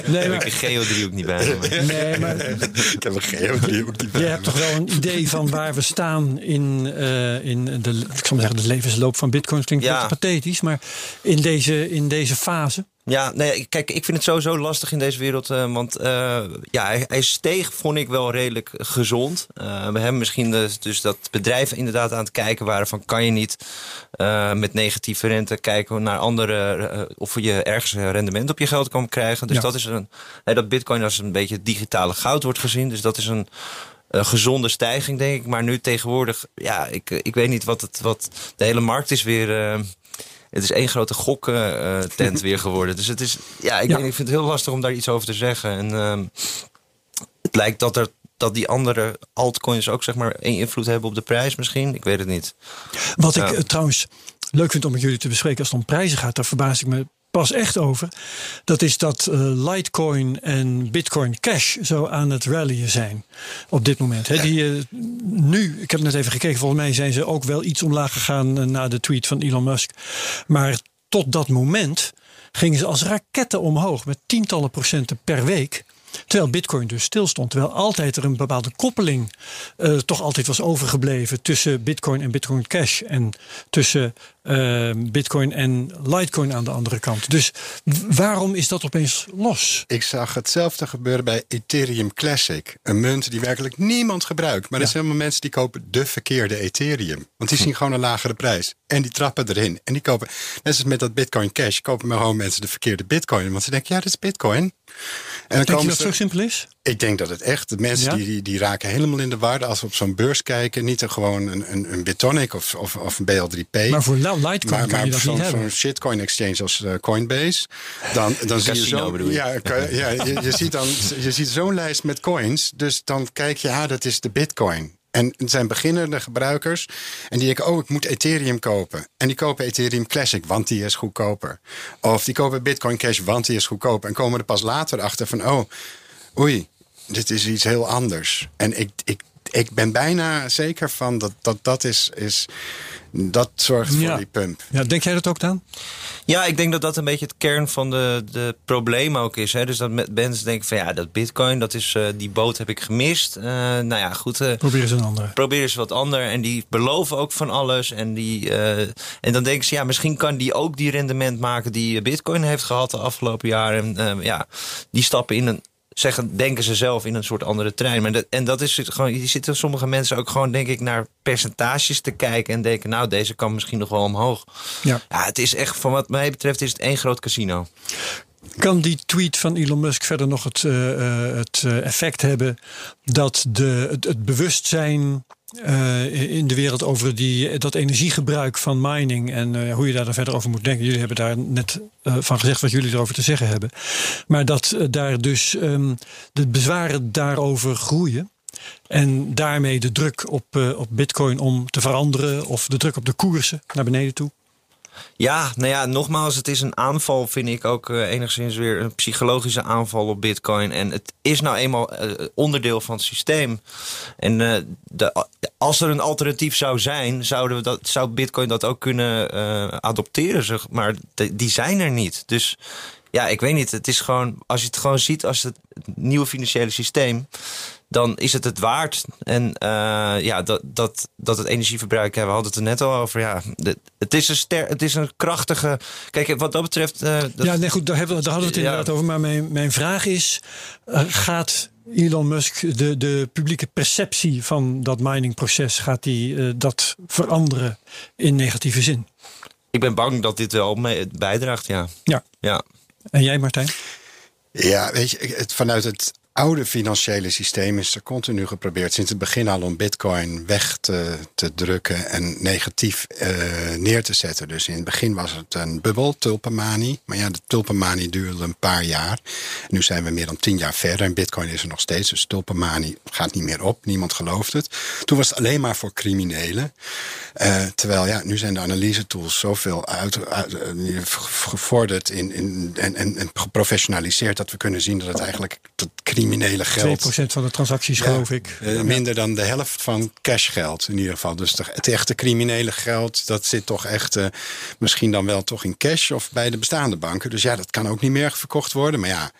Nee, heb maar, ik een geodriehoek niet bij me. nee, maar ik heb een geodriehoek die je hebt toch wel een idee van waar we staan in, eh, in de, ik zal maar zeggen, de levensloop van bitcoin. Klinkt Ja. pathetisch, maar in deze, in deze fase. Ja, nee, kijk, ik vind het sowieso lastig in deze wereld. Uh, want uh, ja, hij, hij, steeg, vond ik wel redelijk gezond. Uh, we hebben misschien dus, dus, dat bedrijven inderdaad aan het kijken waren van... kan je niet met negatieve rente kijken naar andere... of je ergens rendement op je geld kan krijgen. Dus ja. dat is een... dat bitcoin als een beetje digitale goud wordt gezien. Dus dat is een... gezonde stijging, denk ik. Maar nu tegenwoordig, ja, ik, ik weet niet wat het. Wat, de hele markt is weer het is één grote goktent weer geworden. Dus het is, ja, ik, ik vind het heel lastig om daar iets over te zeggen. En uh, het lijkt dat er dat die andere altcoins ook zeg maar invloed hebben op de prijs misschien. Ik weet het niet. Wat ik uh, trouwens leuk vind om met jullie te bespreken als het om prijzen gaat, daar verbaas ik me pas echt over. Dat is dat uh, Litecoin en Bitcoin Cash zo aan het rallyen zijn op dit moment. He, die, uh, nu, ik heb net even gekeken, volgens mij zijn ze ook wel iets omlaag gegaan uh, na de tweet van Elon Musk. Maar tot dat moment gingen ze als raketten omhoog met tientallen procenten per week. Terwijl Bitcoin dus stilstond. Terwijl altijd er een bepaalde koppeling uh, toch altijd was overgebleven tussen Bitcoin en Bitcoin Cash. En tussen uh, Bitcoin en Litecoin aan de andere kant. Dus waarom is dat opeens los? Ik zag hetzelfde gebeuren bij Ethereum Classic. Een munt die werkelijk niemand gebruikt. Maar ja. er zijn helemaal mensen die kopen de verkeerde Ethereum. Want die zien gewoon een lagere prijs. En die trappen erin. En die kopen, net zoals met dat Bitcoin Cash, kopen maar gewoon mensen de verkeerde Bitcoin. Want ze denken, ja, dat is Bitcoin. En dan Denk je dat het zo simpel is? Ik denk dat het echt, de mensen ja? die, die, die, raken helemaal in de waarde als we op zo'n beurs kijken. Niet er gewoon een, een, een Bitonic of, of, of een BL3P. Maar voor Litecoin maar, kan je dat zo'n, niet hebben. Zo'n shitcoin exchange als uh, Coinbase. Dan, dan zie je zo. Ja, ja, je, je ziet dan je ziet zo'n lijst met coins. Dus dan kijk je, ah, dat is de Bitcoin. En het zijn beginnende gebruikers. En die denken, oh, ik moet Ethereum kopen. En die kopen Ethereum Classic, want die is goedkoper. Of die kopen Bitcoin Cash, want die is goedkoper. En komen er pas later achter van, oh, oei, dit is iets heel anders. En ik, ik, ik ben bijna zeker van dat dat, dat is, is. Dat zorgt ja. voor die pump. Ja, denk jij dat ook dan? Ja, ik denk dat dat een beetje het kern van de, de probleem ook is. Hè? Dus dat mensen denken van ja, dat bitcoin, dat is, uh, die boot heb ik gemist. Uh, nou ja, goed. Uh, probeer eens een andere. Probeer eens wat ander. En die beloven ook van alles. En, die, en dan denken ze, ja, misschien kan die ook die rendement maken die bitcoin heeft gehad de afgelopen jaren. En ja, die stappen in een zeggen, denken ze zelf in een soort andere trein. Maar dat, en dat is gewoon, je zitten sommige mensen ook gewoon, denk ik, naar percentages te kijken en denken, nou, deze kan misschien nog wel omhoog. Ja, ja het is echt, van wat mij betreft, is het één groot casino. Kan die tweet van Elon Musk verder nog het, uh, het effect hebben dat de, het, het bewustzijn uh, in de wereld over die, dat energiegebruik van mining en uh, hoe je daar dan verder over moet denken. Jullie hebben daar net uh, van gezegd wat jullie erover te zeggen hebben. Maar dat daar dus um, de bezwaren daarover groeien. En daarmee de druk op, op Bitcoin om te veranderen of de druk op de koersen naar beneden toe. Ja, nou ja, nogmaals, het is een aanval, vind ik ook uh, enigszins weer een psychologische aanval op Bitcoin. En het is nou eenmaal uh, onderdeel van het systeem. En de, als er een alternatief zou zijn, zouden we dat, zou Bitcoin dat ook kunnen adopteren, zeg, maar die zijn er niet. Dus ja, ik weet niet. Het is gewoon, als je het gewoon ziet als het nieuwe financiële systeem dan is het het waard. En uh, ja, dat, dat, dat het energieverbruik, ja, we hadden het er net al over. Ja, de, het, is een ster, het is een krachtige. Kijk, wat dat betreft. Uh, dat, ja, nee, goed, daar, hebben, daar hadden we het inderdaad ja. over. Maar mijn, mijn vraag is: uh, gaat Elon Musk de, de publieke perceptie van dat miningproces, gaat die dat veranderen in negatieve zin? Ik ben bang dat dit wel mee bijdraagt, ja. Ja. ja. En jij, Martijn? Ja, weet je, het, vanuit het oude financiële systeem is er continu geprobeerd sinds het begin al om bitcoin weg te, te drukken en negatief uh, neer te zetten. Dus in het begin was het een bubbel, tulpenmanie. Maar ja, de tulpenmanie duurde een paar jaar. Nu zijn we meer dan tien jaar verder en bitcoin is er nog steeds. Dus tulpenmanie gaat niet meer op. Niemand gelooft het. Toen was het alleen maar voor criminelen. Uh, terwijl ja, nu zijn de analyse tools zoveel uit, uh, gevorderd in, in, en, en, en geprofessionaliseerd dat we kunnen zien dat het eigenlijk tot criminele geld. 2% van de transacties, ja, geloof ik. Uh, minder dan de helft van cashgeld in ieder geval. Dus de, het echte criminele geld, dat zit toch echt uh, misschien dan wel toch in cash of bij de bestaande banken. Dus ja, dat kan ook niet meer verkocht worden. Maar ja,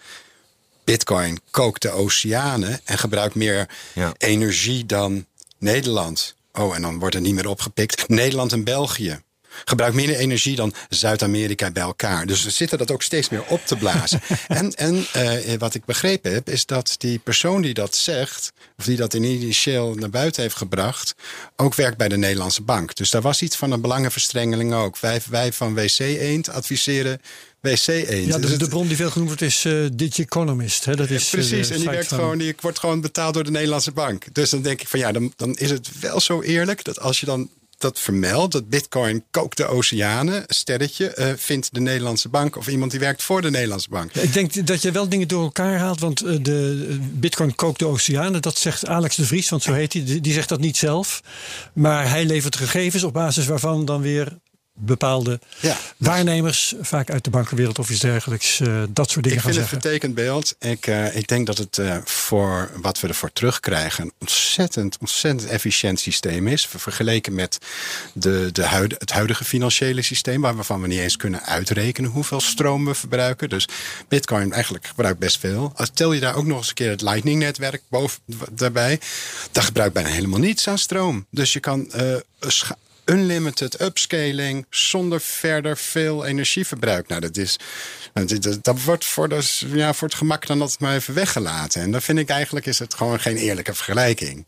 Bitcoin kookt de oceanen en gebruikt meer ja. energie dan Nederland. Oh, en dan wordt er niet meer opgepikt. Nederland en België. Gebruikt minder energie dan Zuid-Amerika bij elkaar. Dus we zitten dat ook steeds meer op te blazen. en en uh, wat ik begrepen heb, is dat die persoon die dat zegt, of die dat initieel naar buiten heeft gebracht, ook werkt bij de Nederlandse bank. Dus daar was iets van een belangenverstrengeling ook. Wij, wij van WC Eend adviseren WC Eend. Ja, de, de bron die veel genoemd wordt is uh, Economist. Hè? Dat is, ja, precies, en die, werkt gewoon, die wordt gewoon betaald door de Nederlandse bank. Dus dan denk ik van ja, dan, dan is het wel zo eerlijk dat als je dan dat vermeldt, dat Bitcoin kookt de oceanen, sterretje, uh, vindt de Nederlandse bank of iemand die werkt voor de Nederlandse bank. Ik denk dat je wel dingen door elkaar haalt, want uh, de Bitcoin kookt de oceanen, dat zegt Alex de Vries, want zo heet hij, die zegt dat niet zelf. Maar hij levert gegevens op basis waarvan dan weer bepaalde ja, waarnemers, vaak uit de bankenwereld of iets dergelijks, uh, dat soort dingen ik gaan zeggen. Ik vind het vertekend beeld. Ik, uh, ik denk dat het uh, voor wat we ervoor terugkrijgen een ontzettend, ontzettend efficiënt systeem is. Vergeleken met de, de huid, het huidige financiële systeem, waarvan we niet eens kunnen uitrekenen hoeveel stroom we verbruiken. Dus Bitcoin eigenlijk gebruikt best veel. Als tel je daar ook nog eens een keer het Lightning-netwerk boven daarbij, dan gebruikt bijna helemaal niets aan stroom. Dus je kan unlimited upscaling zonder verder veel energieverbruik. Nou, dat is. Dat, dat wordt voor, ja, voor het gemak dan altijd maar even weggelaten. En dan vind ik eigenlijk is het gewoon geen eerlijke vergelijking.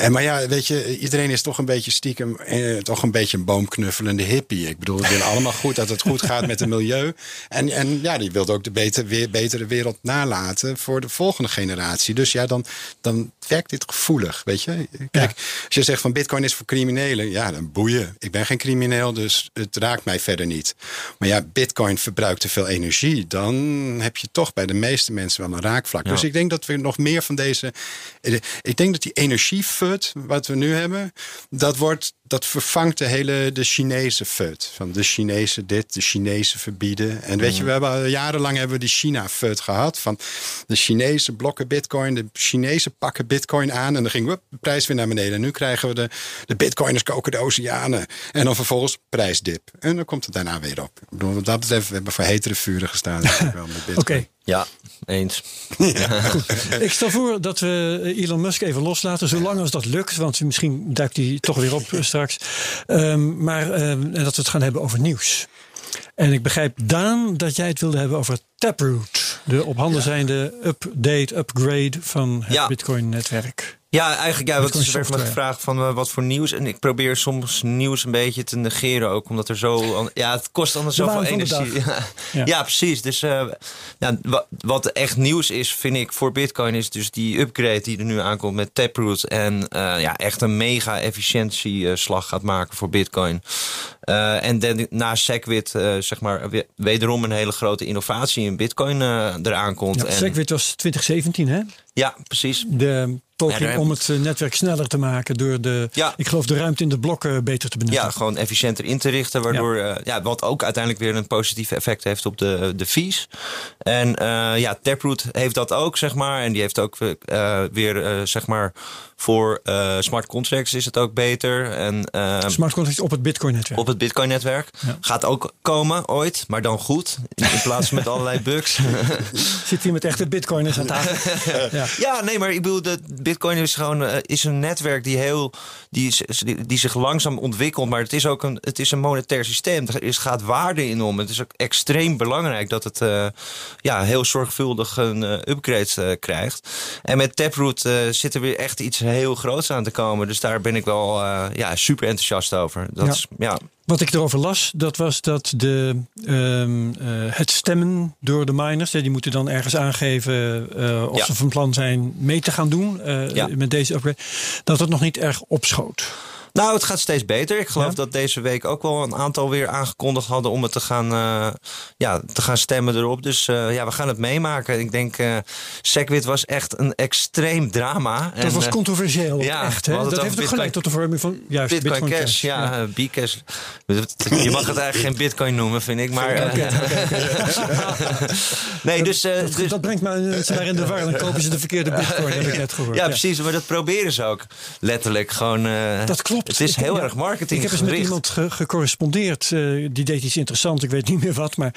En, maar ja, weet je, iedereen is toch een beetje stiekem, eh, toch een beetje een boomknuffelende hippie. Ik bedoel, we willen allemaal goed dat het goed gaat met het milieu. En, en ja, die wil ook de beter, weer, betere wereld nalaten voor de volgende generatie. Dus ja, dan, dan werkt dit gevoelig, weet je. Kijk, als je zegt van bitcoin is voor criminelen, ja, dan boeien. Ik ben geen crimineel, dus het raakt mij verder niet. Maar ja, bitcoin verbruikt te veel energie. Dan heb je toch bij de meeste mensen wel een raakvlak. Dus ik denk dat we nog meer van deze... Ik denk dat die energie wat we nu hebben, dat, wordt, dat vervangt de hele de Chinese FUD. Van de Chinese dit, de Chinese verbieden. En weet je, mm. we hebben jarenlang hebben we de China FUD gehad. Van de Chinese blokken bitcoin, de Chinese pakken bitcoin aan. En dan ging we de prijs weer naar beneden. En nu krijgen we de, de bitcoiners koken de oceanen. En dan vervolgens prijsdip. En dan komt het daarna weer op. Ik bedoel, wat dat betreft, we hebben voor hetere vuren gestaan. Oké. Ja, eens. Ja, Ik stel voor dat we Elon Musk even loslaten, zolang als dat lukt. Want misschien duikt hij toch weer op straks. Um, maar um, en dat we het gaan hebben over nieuws. En ik begrijp, Daan, dat jij het wilde hebben over Taproot. De op handen zijnde update, upgrade van het Bitcoin-netwerk. Ja, eigenlijk ja, wat is er van gevraagd van uh, wat voor nieuws. En ik probeer soms nieuws een beetje te negeren ook. Omdat er zo... Ja, het kost anders zoveel energie. Ja, ja. precies. Dus uh, ja, wat, wat, echt nieuws is, vind ik, voor Bitcoin... is dus die upgrade die er nu aankomt met Taproot. En uh, ja, echt een mega efficiëntieslag gaat maken voor Bitcoin. en dan, na Segwit, zeg maar, wederom een hele grote innovatie in Bitcoin eraan komt. Ja, Segwit was 2017, hè? Ja, precies. De poging om het eh, netwerk sneller te maken door de, ja. ik geloof, de ruimte in de blokken beter te benutten. Ja, gewoon efficiënter in te richten, waardoor, ja. Uh, ja wat ook uiteindelijk weer een positief effect heeft op de, de fees. En uh, ja, Taproot heeft dat ook, zeg maar. En die heeft ook uh, weer, zeg maar, voor smart contracts is het ook beter. En, smart contracts op het Bitcoin-netwerk. Op het Bitcoin-netwerk. Ja. Gaat ook komen ooit, maar dan goed. In plaats van met allerlei bugs. Zit hier met echte Bitcoiners aan tafel? ja. ja, nee, maar ik bedoel, de Bitcoin is gewoon uh, is een netwerk die heel. Die, die, die, zich langzaam ontwikkelt. Maar het is ook een, het is een monetair systeem. Er is, gaat waarde in om. Het is ook extreem belangrijk dat het ja, heel zorgvuldig een upgrade krijgt. En met Taproot zit er weer echt iets heel groots aan te komen. Dus daar ben ik wel ja, super enthousiast over. Dat ja. Is, ja. Wat ik erover las, dat was dat de, um, uh, het stemmen door de miners, die moeten dan ergens aangeven uh, of ja. ze van plan zijn mee te gaan doen ja. met deze upgrade, dat het nog niet erg opschoot. Nou, het gaat steeds beter. Ik geloof dat deze week ook wel een aantal weer aangekondigd hadden om het te gaan, uh, ja, te gaan stemmen erop. Dus uh, ja, we gaan het meemaken. Ik denk, uh, Segwit was echt een extreem drama. Dat en, was controversieel. Ja, echt. Hè? Dat heeft ook gelijk tot de vorming van juist Bitcoin, Bitcoin Cash. Ja, ja. Bcash. Je mag het eigenlijk geen Bitcoin noemen, vind ik. Maar, okay, okay, nee, dus, dat, dus, dat brengt mensen maar in de war. Dan kopen ze de verkeerde Bitcoin, heb ik net gehoord. Ja, precies. Maar dat proberen ze ook letterlijk. Gewoon, dat klopt klopt. Het is Ik- heel ja, erg marketing Ik heb eens met iemand ge- gecorrespondeerd. eh, die deed iets interessants. Ik weet niet meer wat. Maar,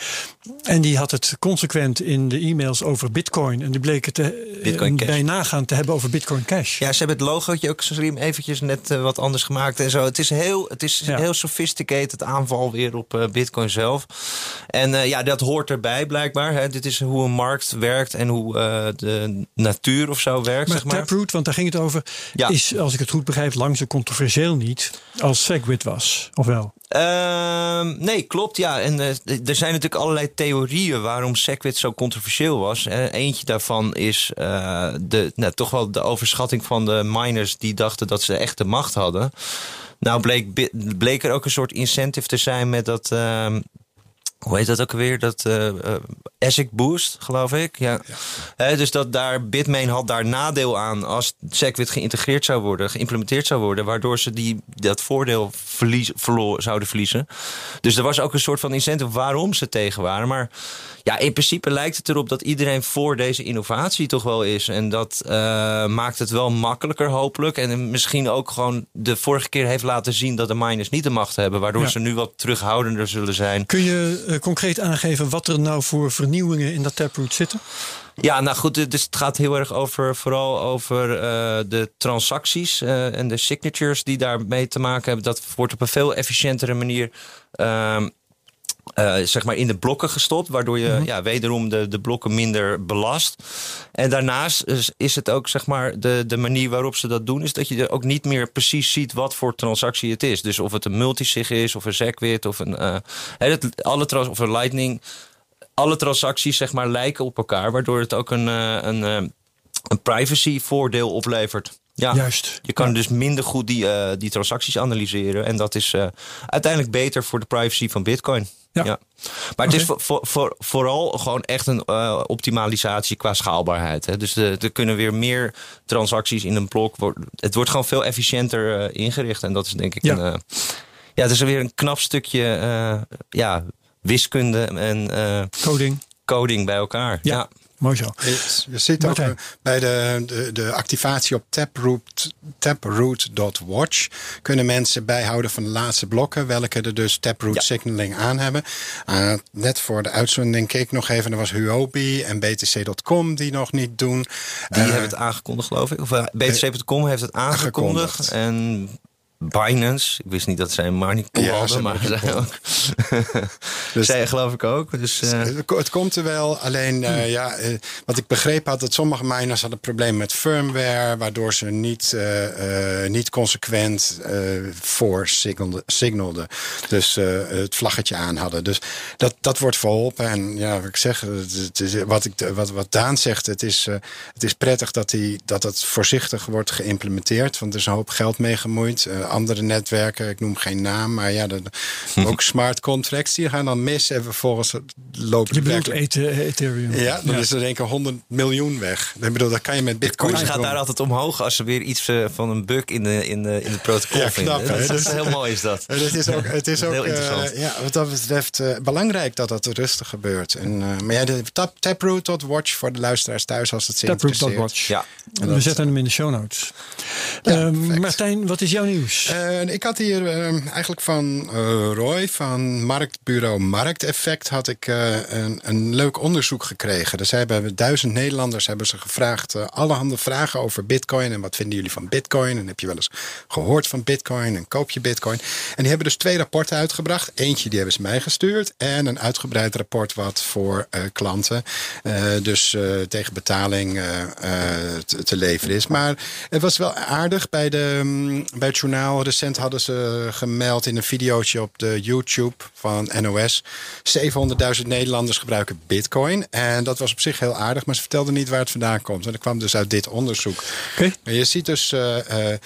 en die had het consequent in de e-mails over bitcoin. En die bleek het te, eh, Bitcoin Cash. bij nagaan te hebben over bitcoin cash. Ja, ze hebben het logootje ook slim eventjes net eh, wat anders gemaakt en zo. Het is heel, het is Ja. heel sophisticated aanval weer op Bitcoin zelf. En ja, dat hoort erbij blijkbaar. Hè. Dit is hoe een markt werkt en hoe de natuur of zo werkt. Maar zeg maar. Taproot, want daar ging het over, Ja. is, als ik het goed begrijp, lang zo controversieel niet als Segwit was. Of wel? Ehm, nee, klopt. Ja, en eh, er zijn natuurlijk allerlei theorieën waarom Segwit zo controversieel was. Eentje daarvan is eh, de, nou, toch wel de overschatting van de miners die dachten dat ze echt de macht hadden. Nou bleek, bleek er ook een soort incentive te zijn met dat. Hoe heet dat ook alweer? Dat eh, ASIC Boost, geloof ik. Ja. Dus dat daar Bitmain had daar nadeel aan als Segwit geïntegreerd zou worden, geïmplementeerd zou worden, waardoor ze die, dat voordeel verlies, verloor, zouden verliezen. Dus er was ook een soort van incentive waarom ze tegen waren. Maar ja, in principe lijkt het erop dat iedereen voor deze innovatie toch wel is. En dat eh, maakt het wel makkelijker, hopelijk. En misschien ook gewoon de vorige keer heeft laten zien dat de miners niet de macht hebben, waardoor Ja. ze nu wat terughoudender zullen zijn. Kun je concreet aangeven wat er nou voor vernieuwingen in dat Taproot zitten? Ja, nou goed, dus het gaat heel erg over, vooral over eh, de transacties eh, en de signatures die daarmee te maken hebben. Dat wordt op een veel efficiëntere manier ehm, eh, zeg maar in de blokken gestopt, waardoor je ja, wederom de, de blokken minder belast. En daarnaast is, is het ook zeg maar de, de manier waarop ze dat doen, is dat je er ook niet meer precies ziet wat voor transactie het is. Dus of het een multisig is, of een Segwit, of een, eh, alle trans of een Lightning alle transacties zeg maar lijken op elkaar, waardoor het ook een, eh, een, een privacy voordeel oplevert. Ja. Juist. Je kan Ja. dus minder goed die, die transacties analyseren. En dat is uiteindelijk beter voor de privacy van Bitcoin. Ja. Maar het is voor, voor, voor- vooral gewoon echt een eh, optimalisatie qua schaalbaarheid. Hè. Dus er kunnen weer meer transacties in een blok. worden. Het wordt gewoon veel efficiënter eh, ingericht. En dat is denk ik Ja. een. eh, ja, het is weer een knap stukje ja, wiskunde en Coding. coding bij elkaar. Ja. ja. Mooi zo. Je- ziet ook Martijn. eh, bij de, de, de activatie op Taproot, taproot.watch kunnen mensen bijhouden van de laatste blokken, welke er dus Taproot Ja. signaling aan hebben. Uh, net voor de uitzending keek ik nog even, er was Huobi en BTC.com die nog niet doen. Die Eh, hebben het aangekondigd, geloof ik. Of uh, BTC.com heeft het aangekondigd. aangekondigd. En Binance, ik wist niet dat zij een ze hadden, maar zij ook. Dus- zij geloof ik ook. Dus, eh, Het ko- Het komt er wel, alleen eh, ja, eh, wat ik begrepen had, dat sommige miners hadden problemen met firmware, waardoor ze niet, niet consequent voor signalden, signalden. Dus het vlaggetje aan hadden. Dus dat, dat wordt verholpen. En ja, wat ik zeg, het, is, wat, ik, wat, wat Daan zegt, het is, het is prettig dat, die, dat het voorzichtig wordt geïmplementeerd. Want er is een hoop geld mee gemoeid. Andere netwerken, ik noem geen naam, maar ja, de, ook smart contracts, die gaan dan mis en vervolgens lopen Je bedoelt Ethe- Ethereum. ja, dan is er één keer 100 miljoen weg. Ik bedoel, dat kan je met bitcoin. het gaat daar altijd omhoog als ze weer iets eh, van een bug in, de, in, de, in het protocol Ja, vinden. knap, hè? dat is Dus- heel mooi is dat. En Het is ook, het is ook Heel eh, interessant. ja, wat dat betreft eh, belangrijk dat dat rustig gebeurt. En, eh, maar ja, de tap, Taproot tot watch voor de luisteraars thuis als het ze interesseert. Taproot.watch. Ja. We zetten hem in de show notes. Ehm. Martijn, wat is jouw nieuws? Ik had hier eh, eigenlijk van eh, Roy van Marktbureau Markteffect had ik eh, een, een leuk onderzoek gekregen. Dus hebben duizend Nederlanders hebben ze gevraagd eh, allerhande vragen over Bitcoin en wat vinden jullie van Bitcoin en heb je wel eens gehoord van Bitcoin en koop je Bitcoin? En die hebben dus twee rapporten uitgebracht. Eentje die hebben ze mij gestuurd en een uitgebreid rapport wat voor klanten dus tegen betaling te, te leveren is. Maar het was wel aardig bij, de, mm, bij het journaal. Recent hadden ze gemeld in een videootje op de YouTube van NOS. 700.000 Nederlanders gebruiken bitcoin. En dat was op zich heel aardig, maar ze vertelden niet waar het vandaan komt. En dat kwam dus uit dit onderzoek. Oké. Maar je ziet dus eh, eh,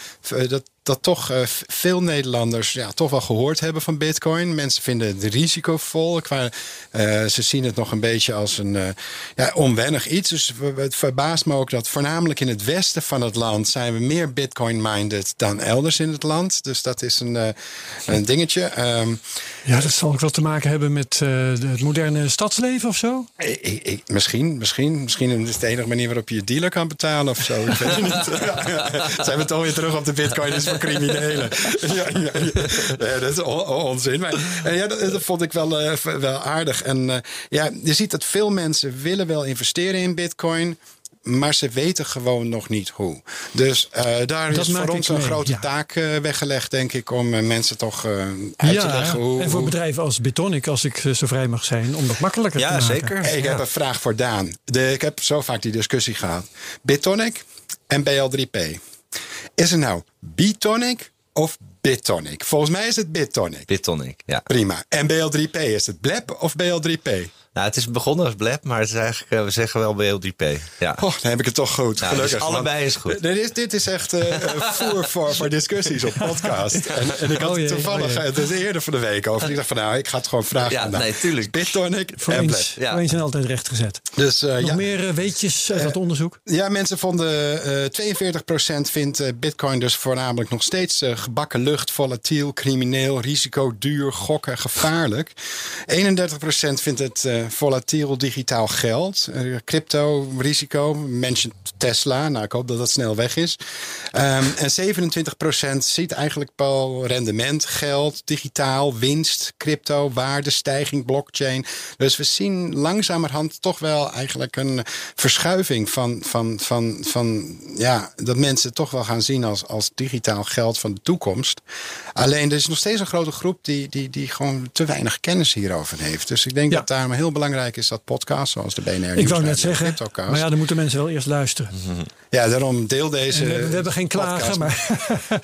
dat, dat toch eh, veel Nederlanders ja, toch wel gehoord hebben van bitcoin. Mensen vinden het risicovol. Qua, eh, ze zien het nog een beetje als een eh, ja, onwennig iets. Dus het verbaast me ook dat voornamelijk in het westen van het land... zijn we meer bitcoin-minded dan elders in het land. Dus dat is een, een dingetje. Ehm, Ja, dat zal ook wel te maken hebben met het moderne stadsleven of zo. Ik, ik- misschien, misschien, misschien is het de enige manier waarop je je dealer kan betalen of zo. Ik weet het niet. Zijn we toch weer terug op de bitcoin? Is criminelen. ja, ja, ja. dat is onzin. Maar ja, dat, dat, vond ik wel, uh, wel aardig. En uh, ja, je ziet dat veel mensen willen wel investeren in bitcoin maar ze weten gewoon nog niet hoe. Dus uh, daar dat is voor ons een grote ja. taak uh, weggelegd, denk ik, om uh, mensen toch uit ja, te leggen hoe. En voor bedrijven als Bitonic, als ik zo vrij mag zijn, om dat makkelijker ja, te maken. Zeker. Hey, ik heb een vraag voor Daan. De, ik heb zo vaak die discussie gehad. Bitonic en BL3P. Is het nou Bitonic of Bitonic? Volgens mij is het Bitonic. Bitonic, ja. Prima. En BL3P, is het Bleb of BL3P? Nou, het is begonnen als Blab, maar het is eigenlijk, uh, we zeggen wel BL3P. Ja. Oh, dan heb ik het toch goed. Nou, Gelukkig. Dus allebei is goed. Dit is, dit is echt uh, voer voor, voor discussies op podcast. En, en ik had oh jee, toevallig oh het eerder van de week over. Ik dacht van nou, ik ga het gewoon vragen. Ja, nou, nee, tuurlijk. BitTonic voor en eens, ja. Voor eens en altijd rechtgezet. Dus, uh, Nog ja. meer weetjes uit dat onderzoek? Ja, mensen vonden, 42% vindt bitcoin dus voornamelijk nog steeds gebakken lucht, volatiel, crimineel, risico, duur, gokken, gevaarlijk. 31% vindt het volatiel, digitaal geld, crypto, risico, mentioned Tesla. Nou, ik hoop dat dat snel weg is. Um, en 27% ziet eigenlijk wel rendement, geld, digitaal, winst, crypto, waardestijging, blockchain. Dus we zien langzamerhand toch wel eigenlijk een verschuiving van, van, van, van ja, dat mensen toch wel gaan zien als, als digitaal geld van de toekomst. Alleen er is nog steeds een grote groep die, die, die gewoon te weinig kennis hierover heeft. Dus ik denk ja. dat daarom heel belangrijk is dat podcast, zoals de BNR. Ik wou net zeggen, maar ja, dan moeten mensen wel eerst luisteren. Ja, daarom deel deze. We, we, hebben geen klagen, maar.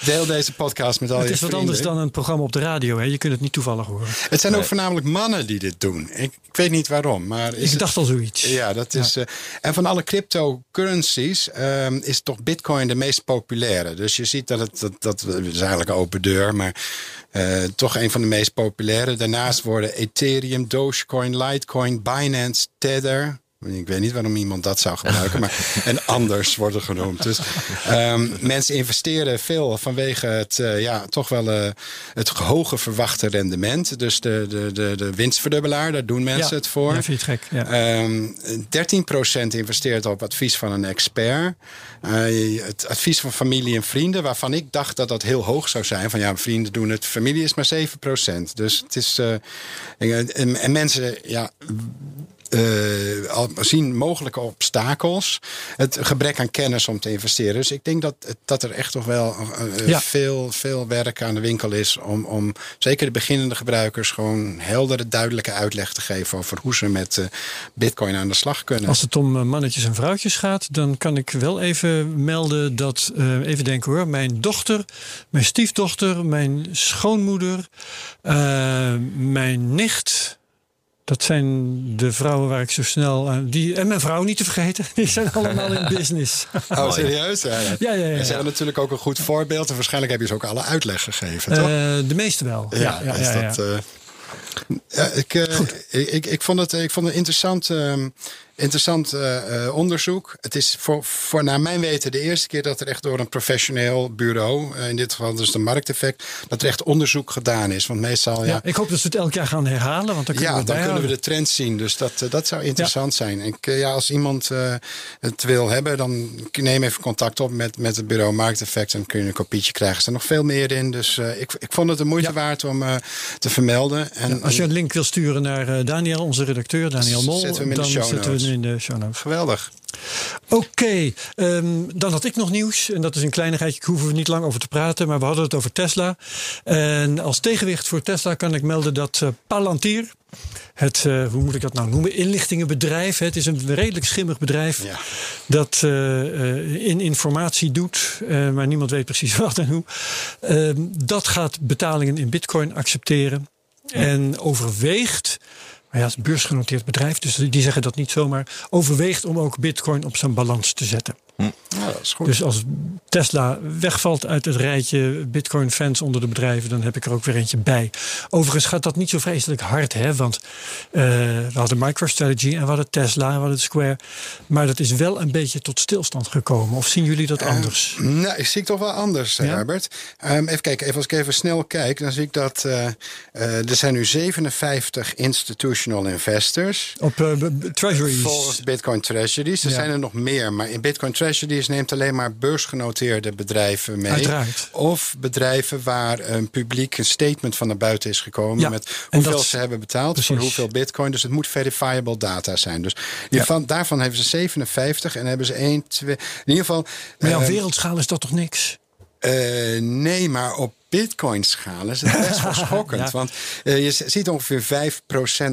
deel deze podcast met al het je is wat vrienden. anders dan een programma op de radio. Hè? Je kunt het niet toevallig horen. Het zijn ook voornamelijk mannen die dit doen. Ik, ik weet niet waarom, maar. ik dacht al zoiets. Ja, dat is. Ja. Uh, en van alle cryptocurrencies um, is toch Bitcoin de meest populaire. Dus je ziet dat het. Dat, dat is eigenlijk een open deur, maar. Uh, toch een van de meest populaire. Daarnaast worden Ethereum, Dogecoin, Litecoin, Binance, Tether. Ik weet niet waarom iemand dat zou gebruiken, maar en anders worden genoemd. Dus um, mensen investeren veel vanwege het, uh, ja, toch wel uh, het hoge verwachte rendement. Dus de, de, de, de winstverdubbelaar, daar doen mensen ja, het voor. Ja, vind je het gek. Ja. Um, 13% investeert op advies van een expert. Uh, het advies van familie en vrienden, waarvan ik dacht dat dat heel hoog zou zijn. Van ja, vrienden doen het, familie is maar 7%. Dus het is. en, en mensen, ja uh, zien mogelijke obstakels. Het gebrek aan kennis om te investeren. Dus ik denk dat, dat er echt toch wel uh, ja. veel, veel werk aan de winkel is. Om, om zeker de beginnende gebruikers gewoon heldere, duidelijke uitleg te geven over hoe ze met uh, Bitcoin aan de slag kunnen. Als het om mannetjes en vrouwtjes gaat, dan kan ik wel even melden dat, even denken hoor, mijn dochter, mijn stiefdochter, mijn schoonmoeder, mijn nicht. Dat zijn de vrouwen waar ik zo snel aan. Die, en mijn vrouw niet te vergeten. Die zijn allemaal in business. Oh, serieus? Ja, ja. ja, ja, ja en ze hebben natuurlijk ook een goed voorbeeld. En waarschijnlijk heb je ze ook alle uitleg gegeven, toch? Uh, de meeste wel. Ja, ja, ja, is dat, uh, ja, ik, uh, ik, ik, ik, vond het, ik vond het interessant. Uh, interessant uh, onderzoek. Het is voor, voor naar mijn weten de eerste keer dat er echt door een professioneel bureau, uh, in dit geval dus de markteffect, dat er echt onderzoek gedaan is. Want meestal, ja. ja ik hoop dat ze het elk jaar gaan herhalen. Want dan kunnen ja, we dan kunnen we de trend zien. Dus dat, dat zou interessant ja. zijn. Ik, ja, als iemand het wil hebben, dan neem even contact op met, met het bureau Markteffect en kun je een kopietje krijgen. Er staat nog veel meer in. Dus ik, ik vond het de moeite waard om te vermelden. En, als je een link wil sturen naar Daniel, onze redacteur, Daniel Mol, zetten we in dan de show in de show notes. Geweldig. Oké, okay, um, dan had ik nog nieuws. En dat is een kleinigheidje, ik hoeven we niet lang over te praten. Maar we hadden het over Tesla. En als tegenwicht voor Tesla kan ik melden dat uh, Palantir... Het, uh, hoe moet ik dat nou noemen? Inlichtingenbedrijf. Het is een redelijk schimmig bedrijf. Ja. Dat uh, in informatie doet. maar niemand weet precies wat en hoe. Ehm, dat gaat betalingen in bitcoin accepteren. Ja. En overweegt... Maar ja, het is een beursgenoteerd bedrijf, dus die zeggen dat niet zomaar. Overweegt om ook Bitcoin op zijn balans te zetten. Hm. Ja, dat is goed. Dus als Tesla wegvalt uit het rijtje Bitcoin-fans onder de bedrijven, dan heb ik er ook weer eentje bij. Overigens gaat dat niet zo vreselijk hard, hè? Want uh, we hadden MicroStrategy en we hadden Tesla en we hadden Square. Maar dat is wel een beetje tot stilstand gekomen. Of zien jullie dat uh, anders? Nou, ik zie het toch wel anders, ja? Herbert. Um, even kijken, even als ik even snel kijk, dan zie ik dat uh, er zijn nu 57 institutional investors. Op treasuries. Volgens Bitcoin Treasuries. Er ja. zijn er nog meer, maar in Bitcoin Treasuries Neemt alleen maar beursgenoteerde bedrijven mee. Uiteraard. Of bedrijven waar een publiek een statement van naar buiten is gekomen. Ja, met hoeveel ze hebben betaald Precies. voor hoeveel bitcoin. Dus het moet verifiable data zijn. Dus hiervan, daarvan hebben ze 57 en hebben ze 1, 2. In ieder geval. Maar ja, op eh, wereldschaal is dat toch niks? eh, nee, maar op bitcoin-schaal is het best wel schokkend. Ja. Want eh, je ziet ongeveer 5%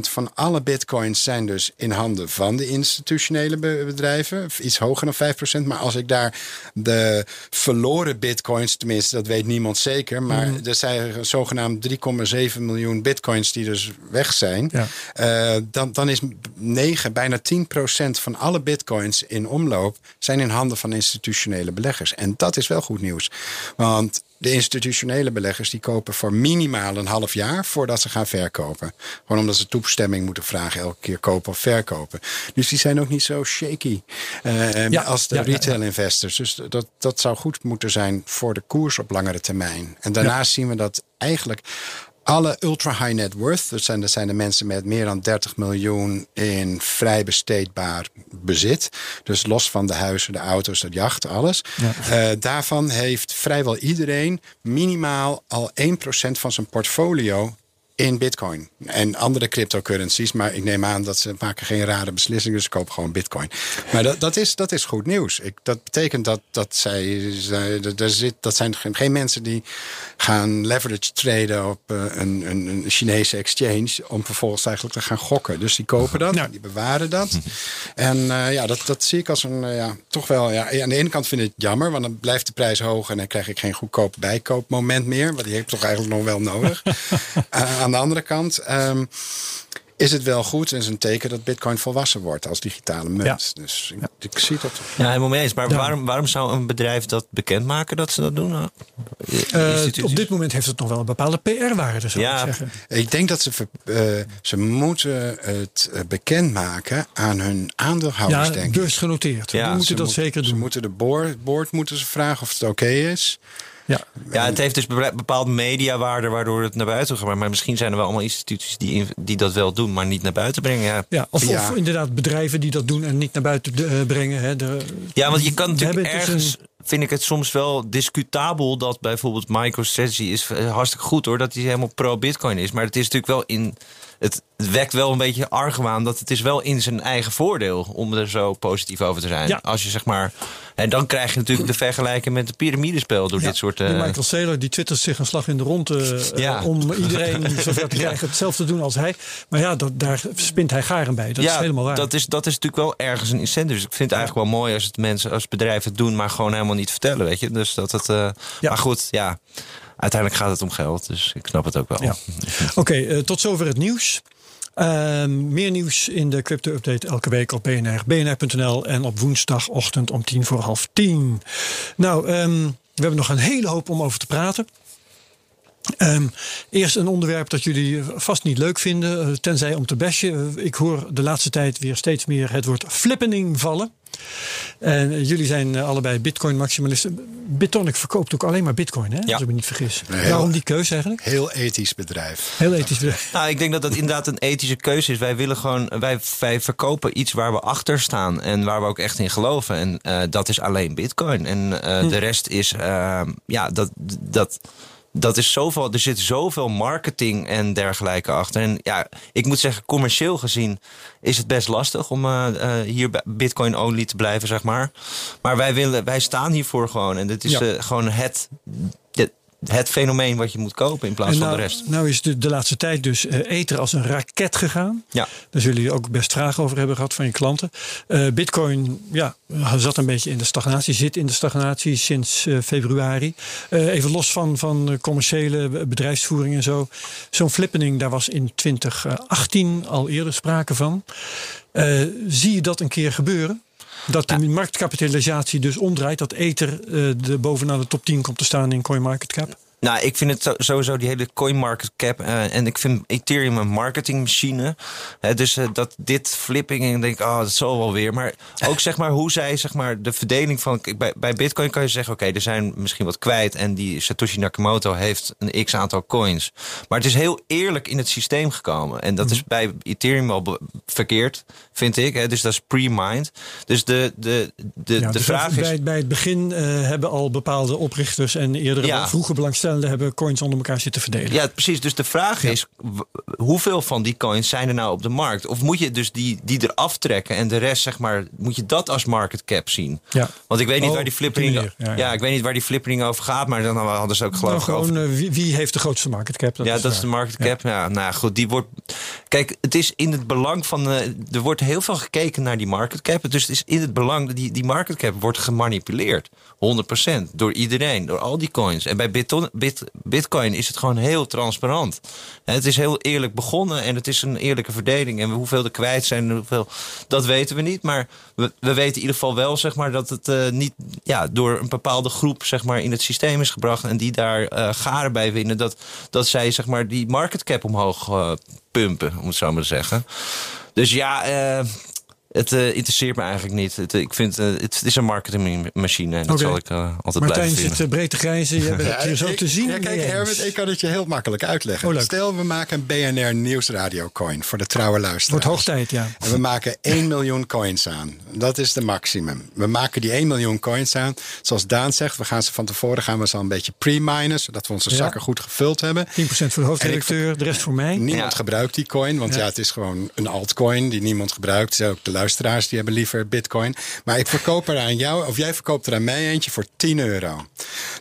van alle bitcoins zijn dus in handen van de institutionele be- bedrijven. Iets hoger dan 5%. Maar als ik daar de verloren bitcoins, tenminste dat weet niemand zeker. Maar Mhm. er zijn zogenaamd 3,7 miljoen bitcoins die dus weg zijn. Ja. Eh, dan, dan is 9, bijna 10% van alle bitcoins in omloop zijn in handen van institutionele beleggers. En dat is wel goed nieuws. Want de institutionele beleggers die kopen voor minimaal een half jaar voordat ze gaan verkopen. Gewoon omdat ze toestemming moeten vragen elke keer kopen of verkopen. Dus die zijn ook niet zo shaky eh, Ja, als de ja. retail investors. Dus dat, dat zou goed moeten zijn voor de koers op langere termijn. En daarnaast zien we dat eigenlijk alle ultra high net worth, dat zijn, dat zijn de mensen met meer dan 30 miljoen in vrij besteedbaar bezit. Dus los van de huizen, de auto's, de jacht, alles. Eh, daarvan heeft vrijwel iedereen minimaal al 1% van zijn portfolio in bitcoin. En andere cryptocurrencies. Maar ik neem aan dat ze maken geen rare beslissingen. Dus ze kopen gewoon bitcoin. Maar dat, dat, is, dat is goed nieuws. Ik, dat betekent dat, dat zij... zij dat, er zit, dat zijn geen, geen mensen die gaan leverage traden op eh, een, een, een Chinese exchange. Om vervolgens eigenlijk te gaan gokken. Dus die kopen dat. Ja. Die bewaren dat. En eh, ja, dat, dat zie ik als een... eh, ja, toch wel... Ja, aan de ene kant vind ik het jammer. Want dan blijft de prijs hoog. En dan krijg ik geen goedkoop bijkoopmoment meer. Want die heb ik toch eigenlijk nog wel nodig. aan de andere kant ehm, is het wel goed en is een teken dat Bitcoin volwassen wordt als digitale munt. Dus ik, ik zie dat. Ja, helemaal mee eens. Maar Ja. waarom, waarom zou een bedrijf dat bekendmaken dat ze dat doen? Nou, Eh, op dit moment heeft het nog wel een bepaalde PR-waarde, zou Ja. ik zeggen. Ik denk dat ze, eh, ze moeten het eh, bekendmaken aan hun aandeelhouders, Ja, denk ik. beursgenoteerd. Ja, Die moeten Ze dat moet- zeker Ze doen. moeten de board, board moeten ze vragen of het oké is. Ja. Ja, het heeft dus be- bepaald mediawaarde waardoor het naar buiten gaat. Maar misschien zijn er wel allemaal instituties die, in- die dat wel doen, maar niet naar buiten brengen. Ja, Ja, of, Ja. of inderdaad bedrijven die dat doen en niet naar buiten eh, brengen. Hè. De, Ja, want je kan natuurlijk hebben ergens, vind ik het soms wel discutabel dat bijvoorbeeld MicroStrategy is eh, hartstikke goed hoor, dat hij helemaal pro-Bitcoin is. Maar het is natuurlijk wel in, het, het wekt wel een beetje argwaan dat het is wel in zijn eigen voordeel om er zo positief over te zijn. Ja. Als je zeg maar, en dan krijg je natuurlijk de vergelijking met de piramidespel door Ja, dit soort. die eh, Michael Saylor die twittert zich een slag in de rond eh, eh, Ja. om iedereen zover te krijgen hetzelfde te doen als hij. Maar ja, dat, daar spint hij garen bij. Dat is helemaal waar. Dat is, dat is natuurlijk wel ergens een incentive. Dus ik vind het eigenlijk wel mooi als het mensen, als bedrijven het doen, maar gewoon helemaal niet vertellen, weet je. Dus dat het. eh, Ja. Maar goed, ja. Uiteindelijk gaat het om geld, dus ik snap het ook wel. Oké, eh, tot zover het nieuws. Ehm, meer nieuws in de Crypto Update elke week op BNR, bnr.nl en op woensdagochtend om tien voor half tien. Nou, ehm, we hebben nog een hele hoop om over te praten. Ehm, eerst een onderwerp dat jullie vast niet leuk vinden, eh, tenzij om te bashen. Eh, Ik hoor de laatste tijd weer steeds meer het woord flippening vallen. En eh, jullie zijn allebei bitcoin-maximalisten. Bitonic verkoopt ook alleen maar bitcoin, hè? als ik me niet vergis. Heel- Waarom die keuze eigenlijk? Heel ethisch bedrijf. Heel ethisch bedrijf. Nou, ik denk dat dat inderdaad een ethische keuze is. Wij willen gewoon, wij, wij verkopen iets waar we achter staan en waar we ook echt in geloven. En eh, dat is alleen Bitcoin. En eh, de rest is, eh, ja, dat, dat, dat is zoveel. Er zit zoveel marketing en dergelijke achter. En ja, ik moet zeggen, commercieel gezien is het best lastig om eh, eh, hier bij Bitcoin only te blijven, zeg maar. Maar wij willen, wij staan hiervoor gewoon. En dit is Ja. eh, gewoon het. Het fenomeen wat je moet kopen in plaats En van nou, de rest. Nou is de, de laatste tijd dus eh, Ether als een raket gegaan. Ja. Daar zullen jullie ook best vragen over hebben gehad van je klanten. Eh, Bitcoin ja, zat een beetje in de stagnatie, zit in de stagnatie sinds eh, februari. Even los van, van commerciële bedrijfsvoering en zo. Zo'n flippening, daar was in 2018 al eerder sprake van. Zie je dat een keer gebeuren? Dat de marktkapitalisatie dus omdraait, dat Ether eh, de bovenaan de top 10 komt te staan in CoinMarketCap? Nou, ik vind het sowieso die hele coin market cap. eh, en ik vind Ethereum een marketingmachine. Hè, dus eh, dat dit flipping. En ik denk, oh, dat zal wel weer. Maar ook zeg maar hoe zij zeg maar de verdeling van. Bij, bij Bitcoin kan je zeggen, oké, er zijn misschien wat kwijt. En die Satoshi Nakamoto heeft een x aantal coins. Maar het is heel eerlijk in het systeem gekomen. En dat is bij Ethereum wel be- verkeerd, vind ik. Hè. Dus dat is pre-mined. Dus de, de, de, Ja, de dus vraag bij, is. bij het begin eh, hebben al bepaalde oprichters en eerdere Ja. vroege belangstellenden hebben coins onder elkaar zitten verdelen. Ja, precies. Dus de vraag is, hoeveel van die coins zijn er nou op de markt? Of moet je dus die, die eraf trekken en de rest, zeg maar, moet je dat als market cap zien? Ja. Want ik weet niet Oh, waar die flippering. Ja, ja, ja. ik weet niet waar die flippering over gaat, maar dan hadden ze ook geloof Nou, over gewoon eh, wie, wie heeft de grootste market cap? ja, dat is de market cap. Ja. nou goed, die wordt. Kijk, het is in het belang van. eh, er wordt heel veel gekeken naar die market cap. Dus het is in het belang. Die, die market cap wordt gemanipuleerd. 100% door iedereen, door al die coins. En bij Biton- Bit, Bitcoin is het gewoon heel transparant. Het is heel eerlijk begonnen en het is een eerlijke verdeling. En hoeveel er kwijt zijn, hoeveel, dat weten we niet. Maar we, we weten in ieder geval wel zeg maar, dat het eh, niet ja, door een bepaalde groep zeg maar, in het systeem is gebracht. En die daar eh, garen bij winnen. Dat, dat zij zeg maar, die market cap omhoog eh, pumpen, om het zo maar te zeggen. Dus ja, het eh, interesseert me eigenlijk niet. Het, ik vind eh, het, het is een marketingmachine. En dat zal ik eh, altijd Martijn blijven zit vinden. eh, breed te grijzen. Jij bent het hier zo ik- te zien. Ja, kijk. Herbert, ik kan het je heel makkelijk uitleggen. Oh. Stel, we maken een BNR Nieuwsradio coin voor de trouwe luisteraars. Wordt hoog tijd, ja. En we maken 1 miljoen coins aan. Dat is de maximum. We maken die 1 miljoen coins aan. Zoals Daan zegt, we gaan ze van tevoren gaan we ze al een beetje pre-minen. Zodat we onze Ja. zakken goed gevuld hebben. 10% voor de hoofdredacteur, de rest voor mij. Niemand Ja. gebruikt die coin, want ja. Ja. het is gewoon een altcoin die niemand gebruikt. Ook de luisteraars die hebben liever bitcoin. Maar ik verkoop er aan jou, of jij verkoopt er aan mij eentje voor 10 euro.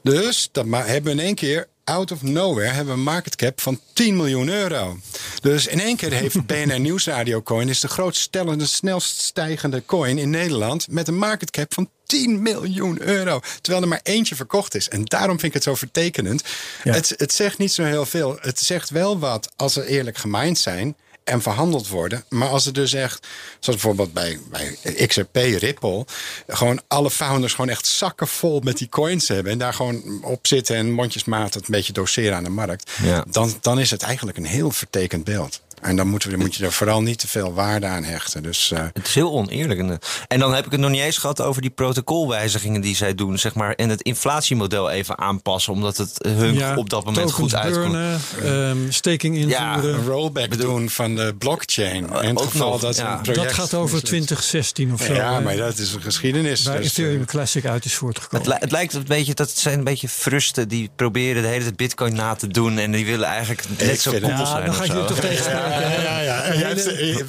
Dus ma- hebben we in één keer out of nowhere hebben we een market cap van 10 miljoen euro. Dus in één keer heeft BNR Nieuwsradio Coin is de grootst stellende, snelst stijgende coin in Nederland met een market cap van 10 miljoen euro. Terwijl er maar eentje verkocht is. En daarom vind ik het zo vertekenend. Ja. Het, het zegt niet zo heel veel. Het zegt wel wat als ze eerlijk gemined zijn en verhandeld worden. Maar als er dus echt, zoals bijvoorbeeld bij, bij XRP, Ripple, gewoon alle founders gewoon echt zakken vol met die coins hebben en daar gewoon op zitten en mondjesmaat het een beetje doseren aan de markt, Ja. dan, dan is het eigenlijk een heel vertekend beeld. En dan moeten we, moet je er vooral niet te veel waarde aan hechten. Dus eh, Het is heel oneerlijk. En, eh, En dan heb ik het nog niet eens gehad over die protocolwijzigingen die zij doen. Zeg maar, en het inflatiemodel even aanpassen. Omdat het hun Ja, op dat moment goed uitkomt. ehm, staking Ja, invoeren. een rollback doen van de blockchain. In het geval nog, dat ja. een project dat gaat over mislukt. 2016 of zo. Ja, maar dat is een geschiedenis. waar dus, Ethereum eh, Classic uit is voortgekomen. Het, li- het lijkt een beetje, dat het zijn een beetje frusten die proberen de hele tijd bitcoin na te doen. En die willen eigenlijk net zo ja, zijn. dan ga je toch tegenspreken. Ja, ja. De hele-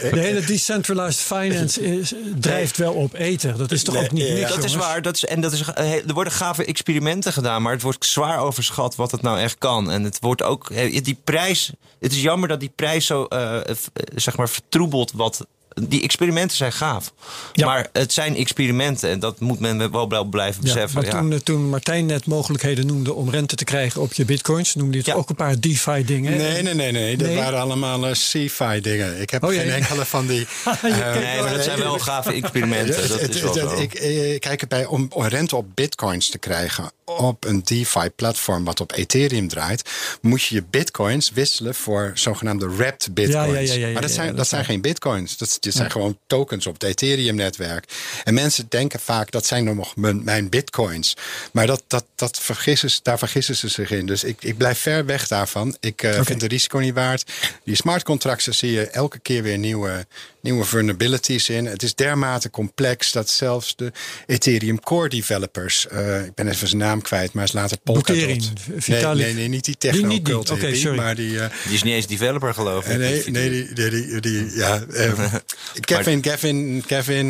eh, De hele decentralized finance is, drijft wel op ether. Dat is toch ook niet Nee, niks, ja. Dat is waar. Dat is, en dat is, eh, er worden gave experimenten gedaan, maar het wordt zwaar overschat wat het nou echt kan. En het wordt ook, die prijs, het is jammer dat die prijs zo, eh, zeg maar, vertroebelt wat. Die experimenten zijn gaaf. Ja. Maar het zijn experimenten en dat moet men wel blijven Ja, beseffen. maar Ja. toen, eh, toen Martijn net mogelijkheden noemde om rente te krijgen op je bitcoins, noemde hij het Ja. ook een paar DeFi dingen. Nee, nee, nee, nee. Dat Nee? waren allemaal uh, CFI dingen. Ik heb Oh, geen enkele van die. Eh, Nee, maar dat zijn wel gave experimenten. Dat is wel zo. Ik eh, kijk erbij om om rente op bitcoins te krijgen op een DeFi-platform wat op Ethereum draait, moet je je bitcoins wisselen voor zogenaamde wrapped bitcoins. Ja, ja, ja, ja, ja, maar dat ja, zijn, dat zijn geen bitcoins. Dat, dit zijn gewoon tokens op het Ethereum-netwerk. En mensen denken vaak dat zijn nog mijn, mijn bitcoins. Maar dat, dat, dat vergissen, ze- daar vergissen ze zich in. Dus ik, ik blijf ver weg daarvan. Ik eh, vind het risico niet waard. Die smart contracts zie je elke keer weer nieuwe, nieuwe vulnerabilities in. Het is dermate complex dat zelfs de Ethereum core developers, eh, ik ben even zijn naam kwijt, maar is later Polkadot. Nee, Vitalik. nee, nee, niet die Die niet die. techno-cult Oké, hippie, sorry. maar die... eh, Die is niet eens developer, geloof ik. Nee, nee, die, die, die, die- ja. eh, Kevin, Kevin, Kevin.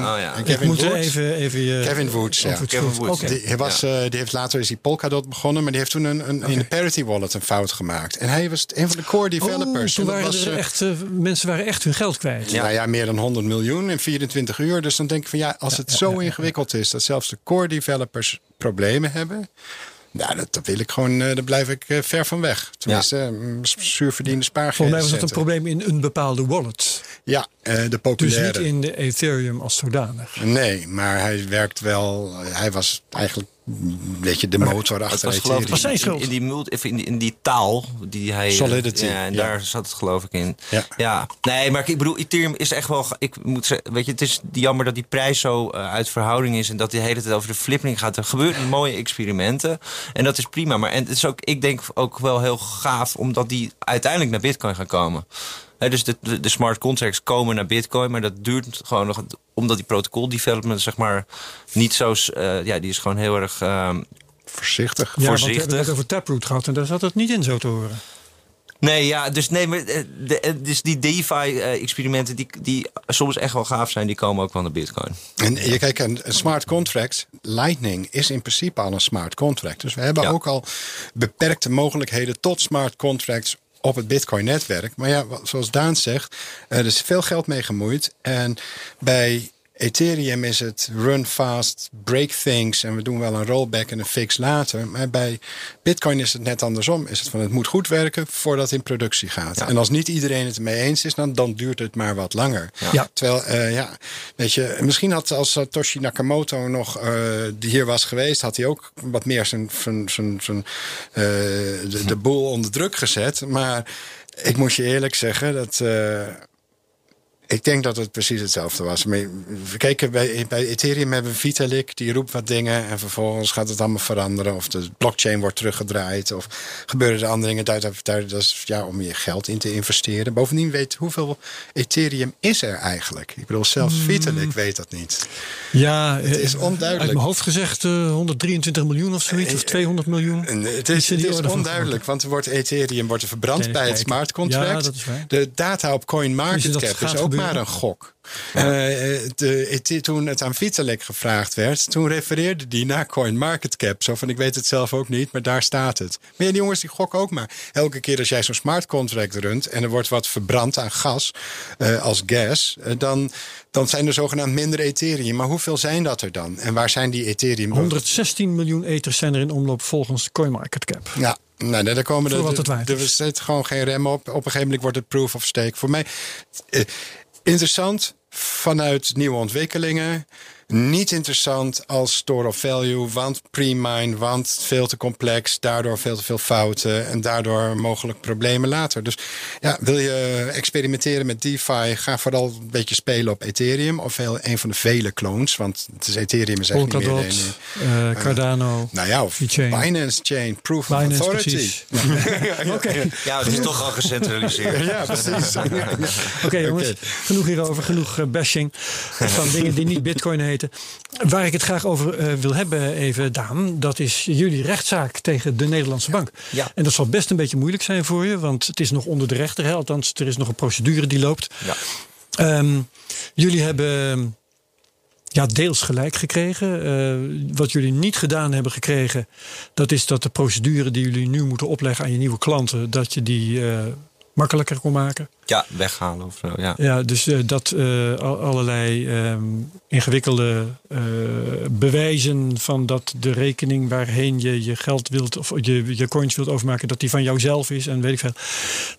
Oh ja. eh, Ik Kevin moet Woods. even, even je... Kevin Woods, ja. Kevin Woods. Die, hij was, eh, die heeft later is hij Polkadot begonnen, maar die heeft toen een, een, in de Parity Wallet een fout gemaakt. En hij was een van de core developers. Oh, toen waren was, er eh, echt, eh, mensen waren echt hun geld kwijt. Nou ja, meer dan 100 miljoen in 24 uur. Dus dan denk ik van ja, als het zo ingewikkeld is dat zelfs de core developers problemen hebben. Nou, dat, dat wil ik gewoon, eh, daar blijf ik eh, ver van weg. Tenminste, eh, zuurverdiende spaargeld. Volgens mij was dat een probleem in een bepaalde wallet. Ja, de Dus populaire. niet in de Ethereum als zodanig. Nee, maar hij werkt wel. Hij was eigenlijk weet je, de motor Het achter was geloof ik zijn in, schuld. in, die multi, in, die, in die taal die hij... Solidity, Ja, en ja. daar zat het geloof ik in. Ja. Nee, maar ik bedoel, Ethereum is echt wel... Ik moet zeggen, weet je, het is jammer dat die prijs zo eh, uit verhouding is... en dat die hele tijd over de flipping gaat. Er gebeuren mooie experimenten. En dat is prima. Maar en het is ook, ik denk ook wel heel gaaf... omdat die uiteindelijk naar Bitcoin gaan komen. Dus de, de, de smart contracts komen naar Bitcoin, maar dat duurt gewoon nog, omdat die protocol development zeg maar niet zo, eh, ja, die is gewoon heel erg. ehm, Voorzichtig. Ja, want we Voorzichtig. hebben het over Taproot gehad en daar zat het niet in zo te horen. nee, ja, dus nee, maar eh, de, eh, dus die DeFi-experimenten die, die soms echt wel gaaf zijn, die komen ook wel naar Bitcoin. En je kijkt, een een smart contract, Lightning is in principe al een smart contract. Dus we hebben Ja. ook al beperkte mogelijkheden tot smart contracts op het Bitcoin-netwerk. Maar ja, zoals Daan zegt, er is veel geld mee gemoeid. En bij Ethereum is het run fast, break things en we doen wel een rollback en een fix later. Maar bij Bitcoin is het net andersom. Is het van het moet goed werken voordat het in productie gaat. Ja. En als niet iedereen het ermee eens is, dan, dan duurt het maar wat langer. Ja. Terwijl, eh, ja, weet je, misschien had als Satoshi Nakamoto nog eh, die hier was geweest, had hij ook wat meer zijn, zijn, zijn, zijn, eh, de, de boel onder druk gezet. Maar ik moet je eerlijk zeggen dat. eh, ik denk dat het precies hetzelfde was. Maar we kijken bij, bij Ethereum hebben we Vitalik, die roept wat dingen en vervolgens gaat het allemaal veranderen. Of de blockchain wordt teruggedraaid of gebeuren er andere dingen. Daar, dat is ja, om je geld in te investeren. Bovendien weet hoeveel Ethereum is er eigenlijk. Ik bedoel, zelfs Vitalik weet dat niet. Ja, Het is eh, onduidelijk. Uit mijn hoofd gezegd eh, 123 miljoen of zoiets, of 200 miljoen. En het is, het is onduidelijk, want er wordt Ethereum wordt er verbrand bij het smart contract. Ja, dat is waar. De data op CoinMarketCap is gaat ook. Maar een gok. Eh, de, het- toen het aan Vitalik gevraagd werd, toen refereerde die naar CoinMarketCap. Zo van, ik weet het zelf ook niet, maar daar staat het. Maar ja, die jongens die gokken ook maar. Elke keer als jij zo'n smart contract runt en er wordt wat verbrand aan gas eh, als gas, eh, dan, dan zijn er zogenaamd minder Ethereum. Maar hoeveel zijn dat er dan? En waar zijn die Ethereum? 116 miljoen ethers zijn er in omloop volgens CoinMarketCap. Ja, nou, nee, daar komen waard er is. zit gewoon geen rem op. Op een gegeven moment wordt het proof of stake. Voor mij eh, interessant vanuit nieuwe ontwikkelingen. Niet interessant als store of value, want pre-mine, want veel te complex, daardoor veel te veel fouten en daardoor mogelijk problemen later. Dus ja, wil je experimenteren met DeFi, ga vooral een beetje spelen op Ethereum of heel, een van de vele clones, want het is Ethereum is echt niet meer een. eh, Cardano. Nou ja, of chain. Binance Chain, Proof of Binance, Authority. precies. Oké, Ja, het is toch al gecentraliseerd. Ja, precies. Oké, jongens, genoeg hierover, genoeg eh, bashing van dingen die niet Bitcoin heten. Waar ik het graag over eh, wil hebben, even Daan, dat is jullie rechtszaak tegen de Nederlandse bank. Ja. En dat zal best een beetje moeilijk zijn voor je, want het is nog onder de rechter, hè? althans, er is nog een procedure die loopt. Ja. Ehm, jullie hebben ja, deels gelijk gekregen. Eh, wat jullie niet gedaan hebben gekregen, dat is dat de procedure die jullie nu moeten opleggen aan je nieuwe klanten, dat je die eh, makkelijker kon maken. ja, weghalen of zo. Ja. Ja, dus eh, dat eh, al- allerlei ehm, ingewikkelde eh, bewijzen van dat de rekening waarheen je je geld wilt of je, je coins wilt overmaken, dat die van jouzelf is en weet ik veel.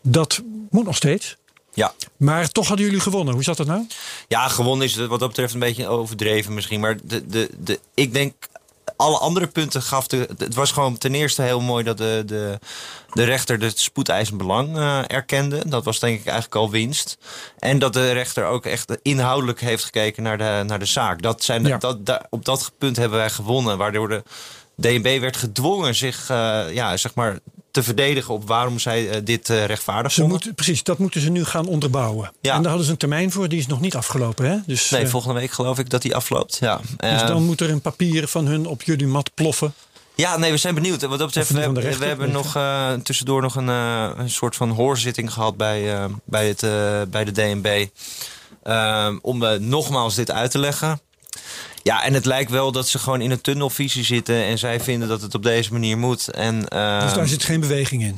Dat moet nog steeds. ja. Maar toch hadden jullie gewonnen. Hoe zat dat nou? Ja, gewonnen is wat dat betreft een beetje overdreven misschien. Maar de, de, de, ik denk, alle andere punten gaf de... Het was gewoon ten eerste heel mooi dat de, de, de rechter het spoedeisend belang eh, erkende. Dat was denk ik eigenlijk al winst. En dat de rechter ook echt inhoudelijk heeft gekeken naar de, naar de zaak. Dat zijn, Ja. dat, op dat punt hebben wij gewonnen. Waardoor de DNB werd gedwongen zich eh, ja, zeg maar, te verdedigen op waarom zij eh, dit eh, rechtvaardig Ze moeten, precies, dat moeten ze nu gaan onderbouwen. Ja. En daar hadden ze een termijn voor, die is nog niet afgelopen. Hè? Dus, Nee, eh, volgende week geloof ik dat die afloopt. Ja. dus dan moet er een papier van hun op jullie mat ploffen. Ja, nee, we zijn benieuwd. Wat dat betreft, we, hebben- we hebben nog tussendoor nog een, een soort van hoorzitting gehad bij, bij, het, bij de DNB. Ehm, om nogmaals dit uit te leggen. Ja, en het lijkt wel dat ze gewoon in een tunnelvisie zitten. En zij vinden dat het op deze manier moet. En, ehm, Dus daar zit geen beweging in.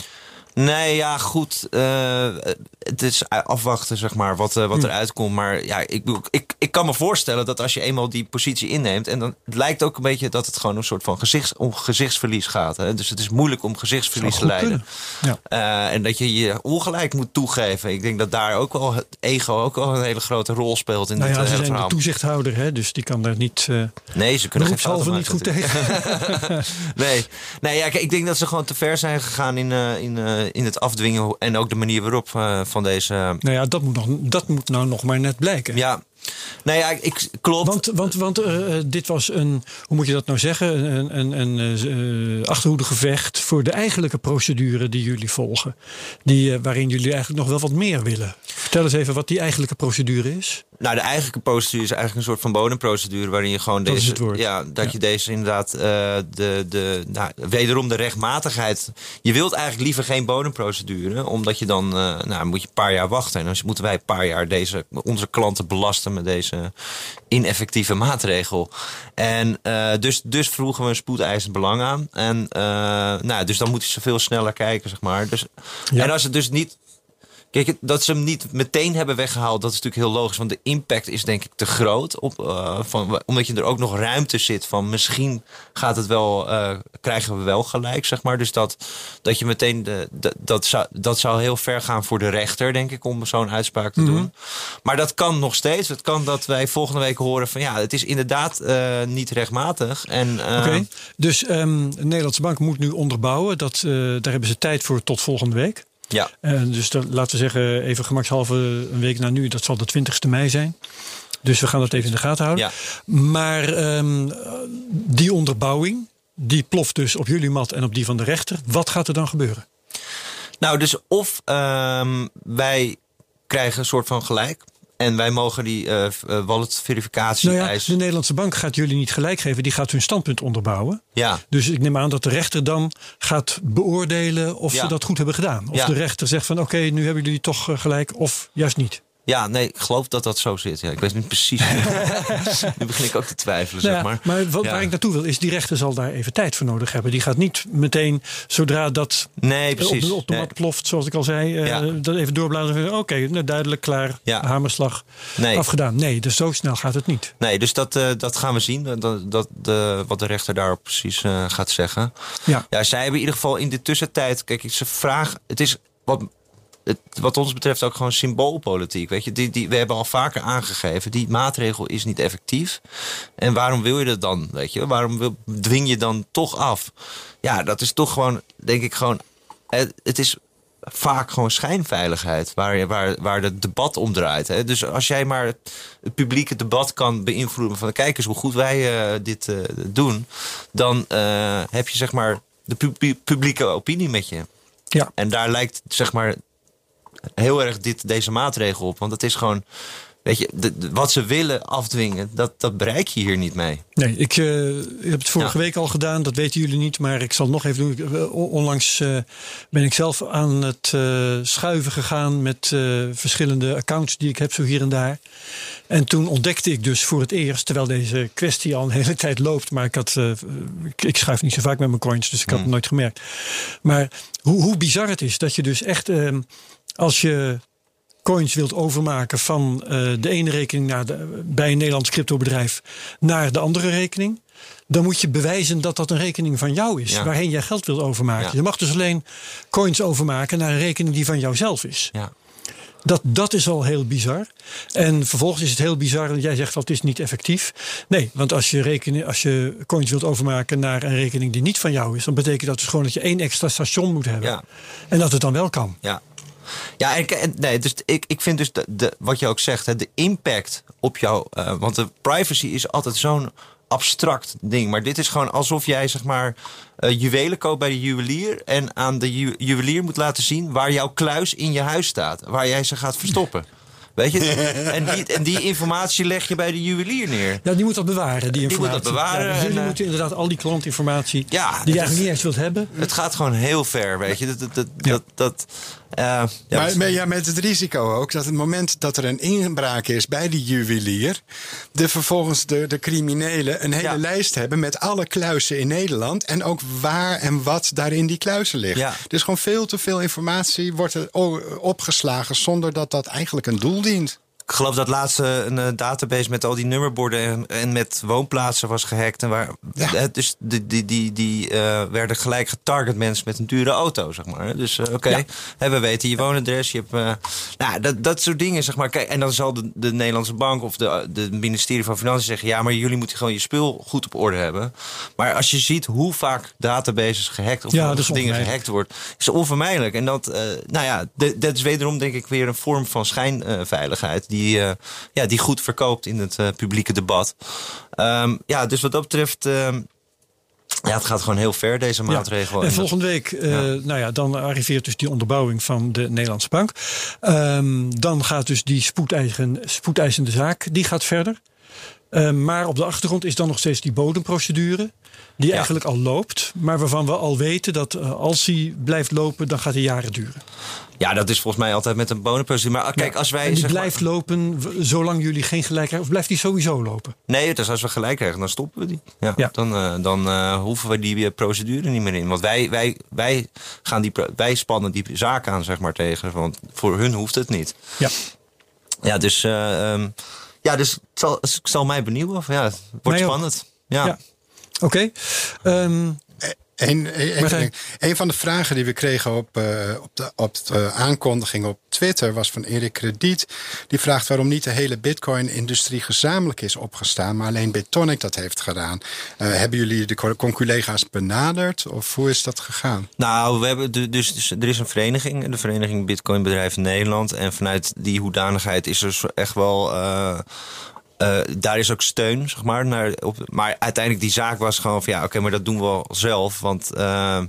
Nee, ja, goed. eh, het is afwachten, zeg maar, wat, eh, wat Hmm. eruit komt. Maar ja, ik, ik, ik kan me voorstellen dat als je eenmaal die positie inneemt. en dan het lijkt ook een beetje dat het gewoon een soort van gezichts, om gezichtsverlies gaat. Hè? Dus het is moeilijk om gezichtsverlies te leiden. Ja. Uh, en dat je je ongelijk moet toegeven. Ik denk dat daar ook wel het ego ook wel een hele grote rol speelt in nou dit ja, ze zijn de toezichthouder, hè, dus die kan daar niet. Nee, ze kunnen geen niet goed tegen. nee, nee ja, kijk, ik denk dat ze gewoon te ver zijn gegaan in, in, in het afdwingen. en ook de manier waarop uh, van deze. Nou ja, dat moet, nog, dat moet nou nog maar net blijken. Ja. Nou ja, ik klopt. Want, want, want uh, dit was een, hoe moet je dat nou zeggen, een, een, een uh, achterhoedegevecht voor de eigenlijke procedure die jullie volgen. Die, uh, waarin jullie eigenlijk nog wel wat meer willen. Vertel eens even wat die eigenlijke procedure is. Nou, de eigenlijke procedure is eigenlijk een soort van bodemprocedure waarin je gewoon dat deze. Ja, dat ja. je deze inderdaad de, de, nou, wederom de rechtmatigheid. Je wilt eigenlijk liever geen bodemprocedure, omdat je dan nou, moet je een paar jaar wachten. En dan moeten wij een paar jaar deze, onze klanten belasten met deze ineffectieve maatregel. En uh, dus, dus vroegen we een spoedeisend belang aan. En uh, nou, dus dan moeten ze veel sneller kijken, zeg maar. Dus, ja. En als het dus niet. Kijk, dat ze hem niet meteen hebben weggehaald, dat is natuurlijk heel logisch. Want de impact is denk ik te groot. Op, uh, van, omdat je er ook nog ruimte zit van misschien gaat het wel, uh, krijgen we wel gelijk, zeg maar. Dus dat, dat je meteen, de, de, dat, zou, dat zou heel ver gaan voor de rechter, denk ik, om zo'n uitspraak te Mhm. mm -hmm. doen. Maar dat kan nog steeds. Het kan dat wij volgende week horen van ja, het is inderdaad uh, niet rechtmatig. En, okay. dus um, de Nederlandse Bank moet nu onderbouwen. Dat, daar hebben ze tijd voor tot volgende week. Ja. Uh, dus dan, laten we zeggen, even gemakshalve een week na nu, dat zal de 20ste mei zijn. Dus we gaan dat even in de gaten houden. Ja. Maar um, die onderbouwing, die ploft dus op jullie mat en op die van de rechter. Wat gaat er dan gebeuren? Nou, dus of um, wij krijgen een soort van gelijk. En wij mogen die uh, wallet verificatie nou ja, eisen. De Nederlandse bank gaat jullie niet gelijk geven. Die gaat hun standpunt onderbouwen. Ja. Dus ik neem aan dat de rechter dan gaat beoordelen of Ja. ze dat goed hebben gedaan. Of Ja. de rechter zegt van oké, nu hebben jullie toch eh, gelijk of juist niet. Ja, nee, ik geloof dat dat zo zit. Ja, ik weet niet precies. nu begin ik ook te twijfelen, Nou zeg ja, maar. wat, Ja. waar ik naartoe wil is, die rechter zal daar even tijd voor nodig hebben. Die gaat niet meteen, zodra dat Nee, op precies. de, op de Nee. mat ploft, zoals ik al zei, eh, Ja. dat even doorbladeren. Oké, nou, duidelijk, klaar, hamerslag, Nee. afgedaan. Nee, dus zo snel gaat het niet. Nee, dus dat, eh, dat gaan we zien. Dat, dat, de, wat de rechter daarop precies eh, gaat zeggen. Ja. Ja, zij hebben in ieder geval in de tussentijd. Kijk, ze vragen. Het is wat. Het, wat ons betreft ook gewoon symboolpolitiek. Weet je, die, die, we hebben al vaker aangegeven. Die maatregel is niet effectief. En waarom wil je dat dan? Weet je, waarom wil, dwing je dan toch af? Ja, dat is toch gewoon, denk ik, gewoon. Het, het is vaak gewoon schijnveiligheid waar, je- waar, waar het debat om draait. Hè? Dus als jij maar het, publieke debat kan beïnvloeden van kijk eens hoe goed wij eh, dit eh, doen, dan eh, heb je zeg maar de pu- publieke opinie met je. Ja. En daar lijkt zeg maar heel erg dit, deze maatregel op. Want het is gewoon, weet je, de- de- wat ze willen afdwingen, dat, dat bereik je hier niet mee. Nee, ik eh, heb het vorige Ja. week al gedaan, dat weten jullie niet, maar ik zal het nog even doen. Eh, on- Onlangs eh, ben ik zelf aan het schuiven gegaan met verschillende accounts die ik heb, zo hier en daar. En toen ontdekte ik dus voor het eerst, terwijl deze kwestie al een hele tijd loopt, maar ik, had, ik, ik schuif niet zo vaak met mijn coins, dus ik had het nooit gemerkt. Maar hoe, hoe bizar het is dat je dus echt, eh, als je coins wilt overmaken van eh, de ene rekening naar de, bij een Nederlands cryptobedrijf naar de andere rekening. Dan moet je bewijzen dat dat een rekening van jou is, Ja. waarheen jij geld wilt overmaken. Ja. Je mag dus alleen coins overmaken naar een rekening die van jouzelf is. Ja. Dat, dat is al heel bizar. En vervolgens is het heel bizar dat jij zegt dat is niet effectief. Nee, want als je, rekening, als je coins wilt overmaken naar een rekening die niet van jou is, dan betekent dat dus gewoon dat je één extra station moet hebben. Ja. En dat het dan wel kan. Ja. Ja, en, nee, dus ik, ik vind dus de, de, wat je ook zegt, hè, de impact op jou. eh, want de privacy is altijd zo'n abstract ding. Maar dit is gewoon alsof jij zeg maar eh, juwelen koopt bij de juwelier. En aan de ju- juwelier moet laten zien waar jouw kluis in je huis staat. Waar jij ze gaat verstoppen. Weet je? En die, en die informatie leg je bij de juwelier neer. Ja, die moet dat bewaren, die moet informatie. dat bewaren Ja, dus jullie en, eh, moeten inderdaad al die klantinformatie Ja, die je is- niet eens wilt hebben. Het gaat gewoon heel ver, weet je. Dat, dat, dat, Ja. dat, dat, ja, maar, maar ja, met het risico ook dat het moment dat er een inbraak is bij die juwelier, de vervolgens de, de criminelen een hele Ja. lijst hebben met alle kluizen in Nederland en ook waar en wat daar in die kluizen ligt. Ja. Dus gewoon veel te veel informatie wordt er opgeslagen zonder dat dat eigenlijk een doel dient. Ik geloof dat laatste een eh, database met al die nummerborden en, en met woonplaatsen was gehackt. En waar, eh, dus die, die, die, die eh, werden gelijk getarget mensen met een dure auto, zeg maar. Dus oké, hè, we weten je woonadres, je hebt... nou, dat, dat soort dingen, zeg maar. Kijk, en dan zal de, de Nederlandse bank of de, de ministerie van Financiën zeggen... ja, maar jullie moeten gewoon je spul goed op orde hebben. Maar als je ziet hoe vaak databases gehackt of Ja, dingen gehackt wordt, is het onvermijdelijk. En dat, nou ja, dat is wederom denk ik weer een vorm van schijnveiligheid die, eh, ja, die goed verkoopt in het eh, publieke debat. Ehm, ja, dus wat dat betreft, ehm, ja, het gaat gewoon heel ver deze maatregel. En En volgende week, eh, nou ja, dan arriveert dus die onderbouwing van de Nederlandse bank. Ehm, dan gaat dus die spoedeisen, spoedeisende zaak, die gaat verder. Maar op de achtergrond is dan nog steeds die bodemprocedure. Die Ja. eigenlijk al loopt. Maar waarvan we al weten dat als die blijft lopen, dan gaat die jaren duren. Ja, dat is volgens mij altijd met een bonenprocedure. Maar kijk, Ja. als wij. en die zeg maar- blijft lopen zolang jullie geen gelijk krijgen. Of blijft die sowieso lopen? Nee, dus als we gelijk krijgen, dan stoppen we die. Ja, Ja. Dan, eh, dan eh, hoeven we die eh, procedure niet meer in. Want wij, wij, wij, gaan die, wij spannen die zaak aan, zeg maar, tegen. Want voor hun hoeft het niet. Ja. Ja, dus, eh, ehm, ja, dus het zal, het zal mij benieuwen. Of, ja, het wordt Mij spannend. Ja. Ja. Oké. Ehm, een, Martijn. een, een van de vragen die we kregen op, eh, op, de, op de aankondiging op Twitter was van Erik Krediet. Die vraagt waarom niet de hele Bitcoin-industrie gezamenlijk is opgestaan, maar alleen Bitonic dat heeft gedaan. Eh, hebben jullie de co- conculega's benaderd of hoe is dat gegaan? Nou, we hebben de- dus, dus er is een vereniging, de Vereniging Bitcoin Bedrijven Nederland. En vanuit die hoedanigheid is er echt wel. eh, eh, daar is ook steun, zeg maar. Naar, op, maar uiteindelijk die zaak was gewoon van ja, oké, maar dat doen we wel zelf. Want eh,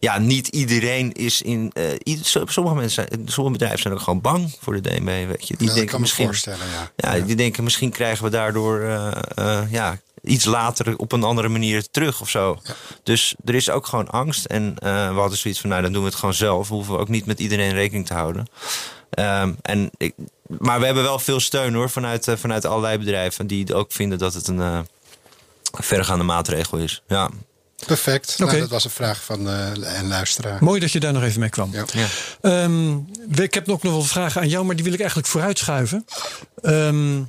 ja, niet iedereen is in. ieder- sommige mensen, sommige bedrijven zijn ook gewoon bang voor de DNB, weet je. Die dat denken kan me misschien. voorstellen, ja. Ja, die denken misschien krijgen we daardoor eh, ja, iets later op een andere manier terug of zo. Dus er is ook gewoon angst. En we hadden zoiets van, nou dan doen we het gewoon zelf. We hoeven ook niet met iedereen rekening te houden. Ehm, en ik, maar we hebben wel veel steun hoor, vanuit, eh, vanuit allerlei bedrijven die ook vinden dat het een eh, verregaande maatregel is. Ja. Perfect. Oké. Nou, dat was een vraag van eh, een luisteraar. mooi dat je daar nog even mee kwam. Ja. Ja. Ehm, ik heb nog wel vragen aan jou, maar die wil ik eigenlijk vooruitschuiven. Ehm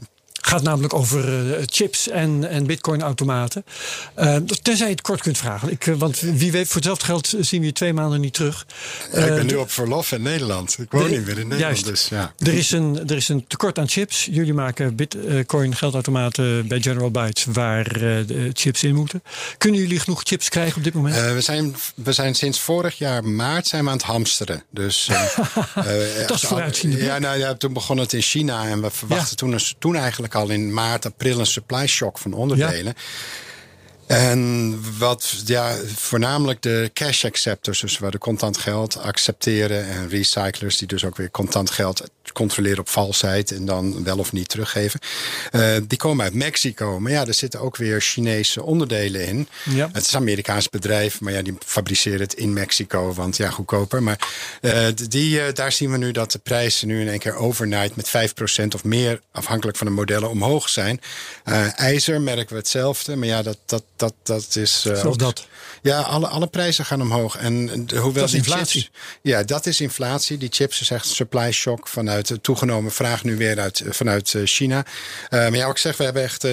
gaat namelijk over eh, chips en, en bitcoin-automaten. Eh, tenzij je het kort kunt vragen. Ik, eh, want wie weet, voor hetzelfde geld zien we je twee maanden niet terug. Ja, ik ben nu op verlof in Nederland. Ik woon niet meer in Nederland. juist. Dus, ja. Er is, een, er is een tekort aan chips. Jullie maken bitcoin geldautomaten bij General Bytes waar de chips in moeten. Kunnen jullie genoeg chips krijgen op dit moment? We, zijn, we zijn sinds vorig jaar maart zijn we aan het hamsteren. Dus, eh, eh, echt- vooruitziende. Ja, nou, ja, toen begon het in China. En we verwachten Ja. toen, toen eigenlijk al in maart, april een supply shock van onderdelen. En wat ja, voornamelijk de cash acceptors, dus waar de contant geld accepteren en recyclers die dus ook weer contant geld controleren op valsheid en dan wel of niet teruggeven. eh, die komen uit Mexico. Maar ja, er zitten ook weer Chinese onderdelen in. Ja. Het is een Amerikaans bedrijf, maar ja, die fabriceren het in Mexico, want ja, goedkoper. Maar eh, die, eh, daar zien we nu dat de prijzen nu in één keer overnight met 5% of meer, afhankelijk van de modellen, omhoog zijn. Ijzer merken we hetzelfde, maar ja, dat, dat, dat, dat is. Zoals dat. Ja, alle, alle prijzen gaan omhoog. En de- hoewel Dat is inflatie. Chips, ja, dat is inflatie. Die chips is echt supply shock vanuit de toegenomen vraag nu weer uit, vanuit eh, China. Eh, maar ja, wat ik zeg, we hebben echt. eh,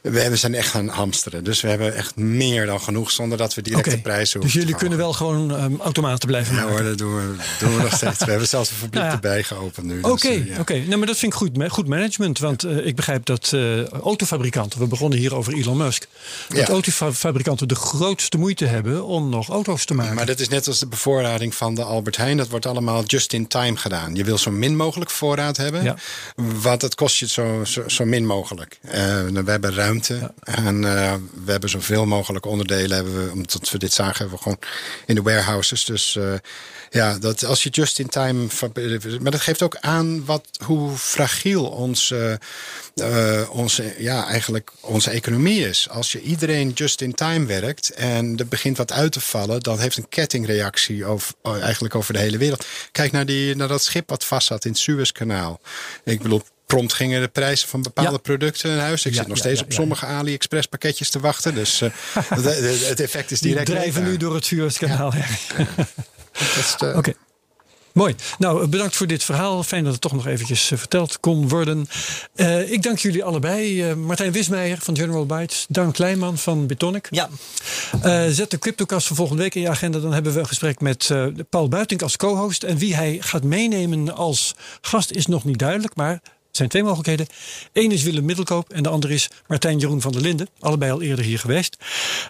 we hebben- zijn echt gaan hamsteren. Dus we hebben echt meer dan genoeg zonder dat we direct de prijzen Dus hoeven jullie te kunnen wel gewoon ehm, automaten blijven Ja maken. hoor, dat doen we, doen we nog steeds. We hebben zelfs een fabriek Nou ja. erbij geopend nu. dus, Oké, ja. oké. Nee, maar dat vind ik goed, goed management. Want eh, ik begrijp dat eh, autofabrikanten, we begonnen hier over Elon Musk, dat autofabrikanten de grootste moeite hebben om nog auto's te maken. Maar dat is net als de bevoorrading van de Albert Heijn. Dat wordt allemaal just in time gedaan. Je wil zo min mogelijk voorraad hebben. Want het kost je zo, zo, zo min mogelijk. Eh, we hebben ruimte. En eh, we hebben zoveel mogelijk onderdelen. Hebben we, omdat we dit zagen, hebben we gewoon in de warehouses. Dus eh, ja, dat als je just in time. Maar dat geeft ook aan wat, hoe fragiel ons, eh, onze, ja, eigenlijk onze economie is. Als je iedereen just in time werkt en er begint wat uit te vallen, dan heeft een kettingreactie over, eigenlijk over de hele wereld. Kijk naar, die, naar dat schip wat vast zat in het Suezkanaal. Ik bedoel. Prompt gingen de prijzen van bepaalde Ja. producten naar huis. Ik Ja, zit nog ja, steeds ja, op ja, sommige AliExpress pakketjes te wachten. Dus eh, het, het- het effect is Die direct. drijven merkbaar. nu door het Suezkanaal. De- Oké. Mooi. Nou, bedankt voor dit verhaal. Fijn dat het toch nog eventjes eh, verteld kon worden. Uh, ik dank jullie allebei. Uh, Martijn Wismeijer van General Bytes. Dan Kleinman van Bitonic. Ja. zet de CryptoCast voor volgende week in je agenda. Dan hebben we een gesprek met Paul Buitink als co-host. En wie hij gaat meenemen als gast is nog niet duidelijk. Maar zijn twee mogelijkheden. Eén is Willem Middelkoop en de ander is Martijn Jeroen van der Linden. Allebei al eerder hier geweest.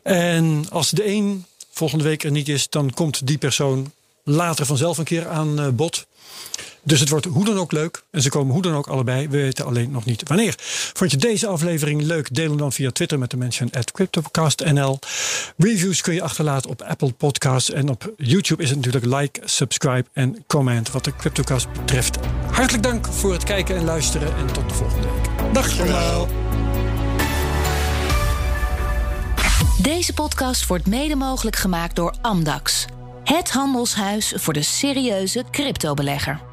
En als de een volgende week er niet is, dan komt die persoon later vanzelf een keer aan uh, bod. Dus het wordt hoe dan ook leuk. En ze komen hoe dan ook allebei. We weten alleen nog niet wanneer. Vond je deze aflevering leuk? Deel hem dan via Twitter met de mention at CryptoCastNL. Reviews kun je achterlaten op Apple Podcasts. En op YouTube is het natuurlijk like, subscribe en comment wat de CryptoCast betreft. Hartelijk dank voor het kijken en luisteren. En tot de volgende week. Dag allemaal. Deze podcast wordt mede mogelijk gemaakt door Amdax. Het handelshuis voor de serieuze cryptobelegger.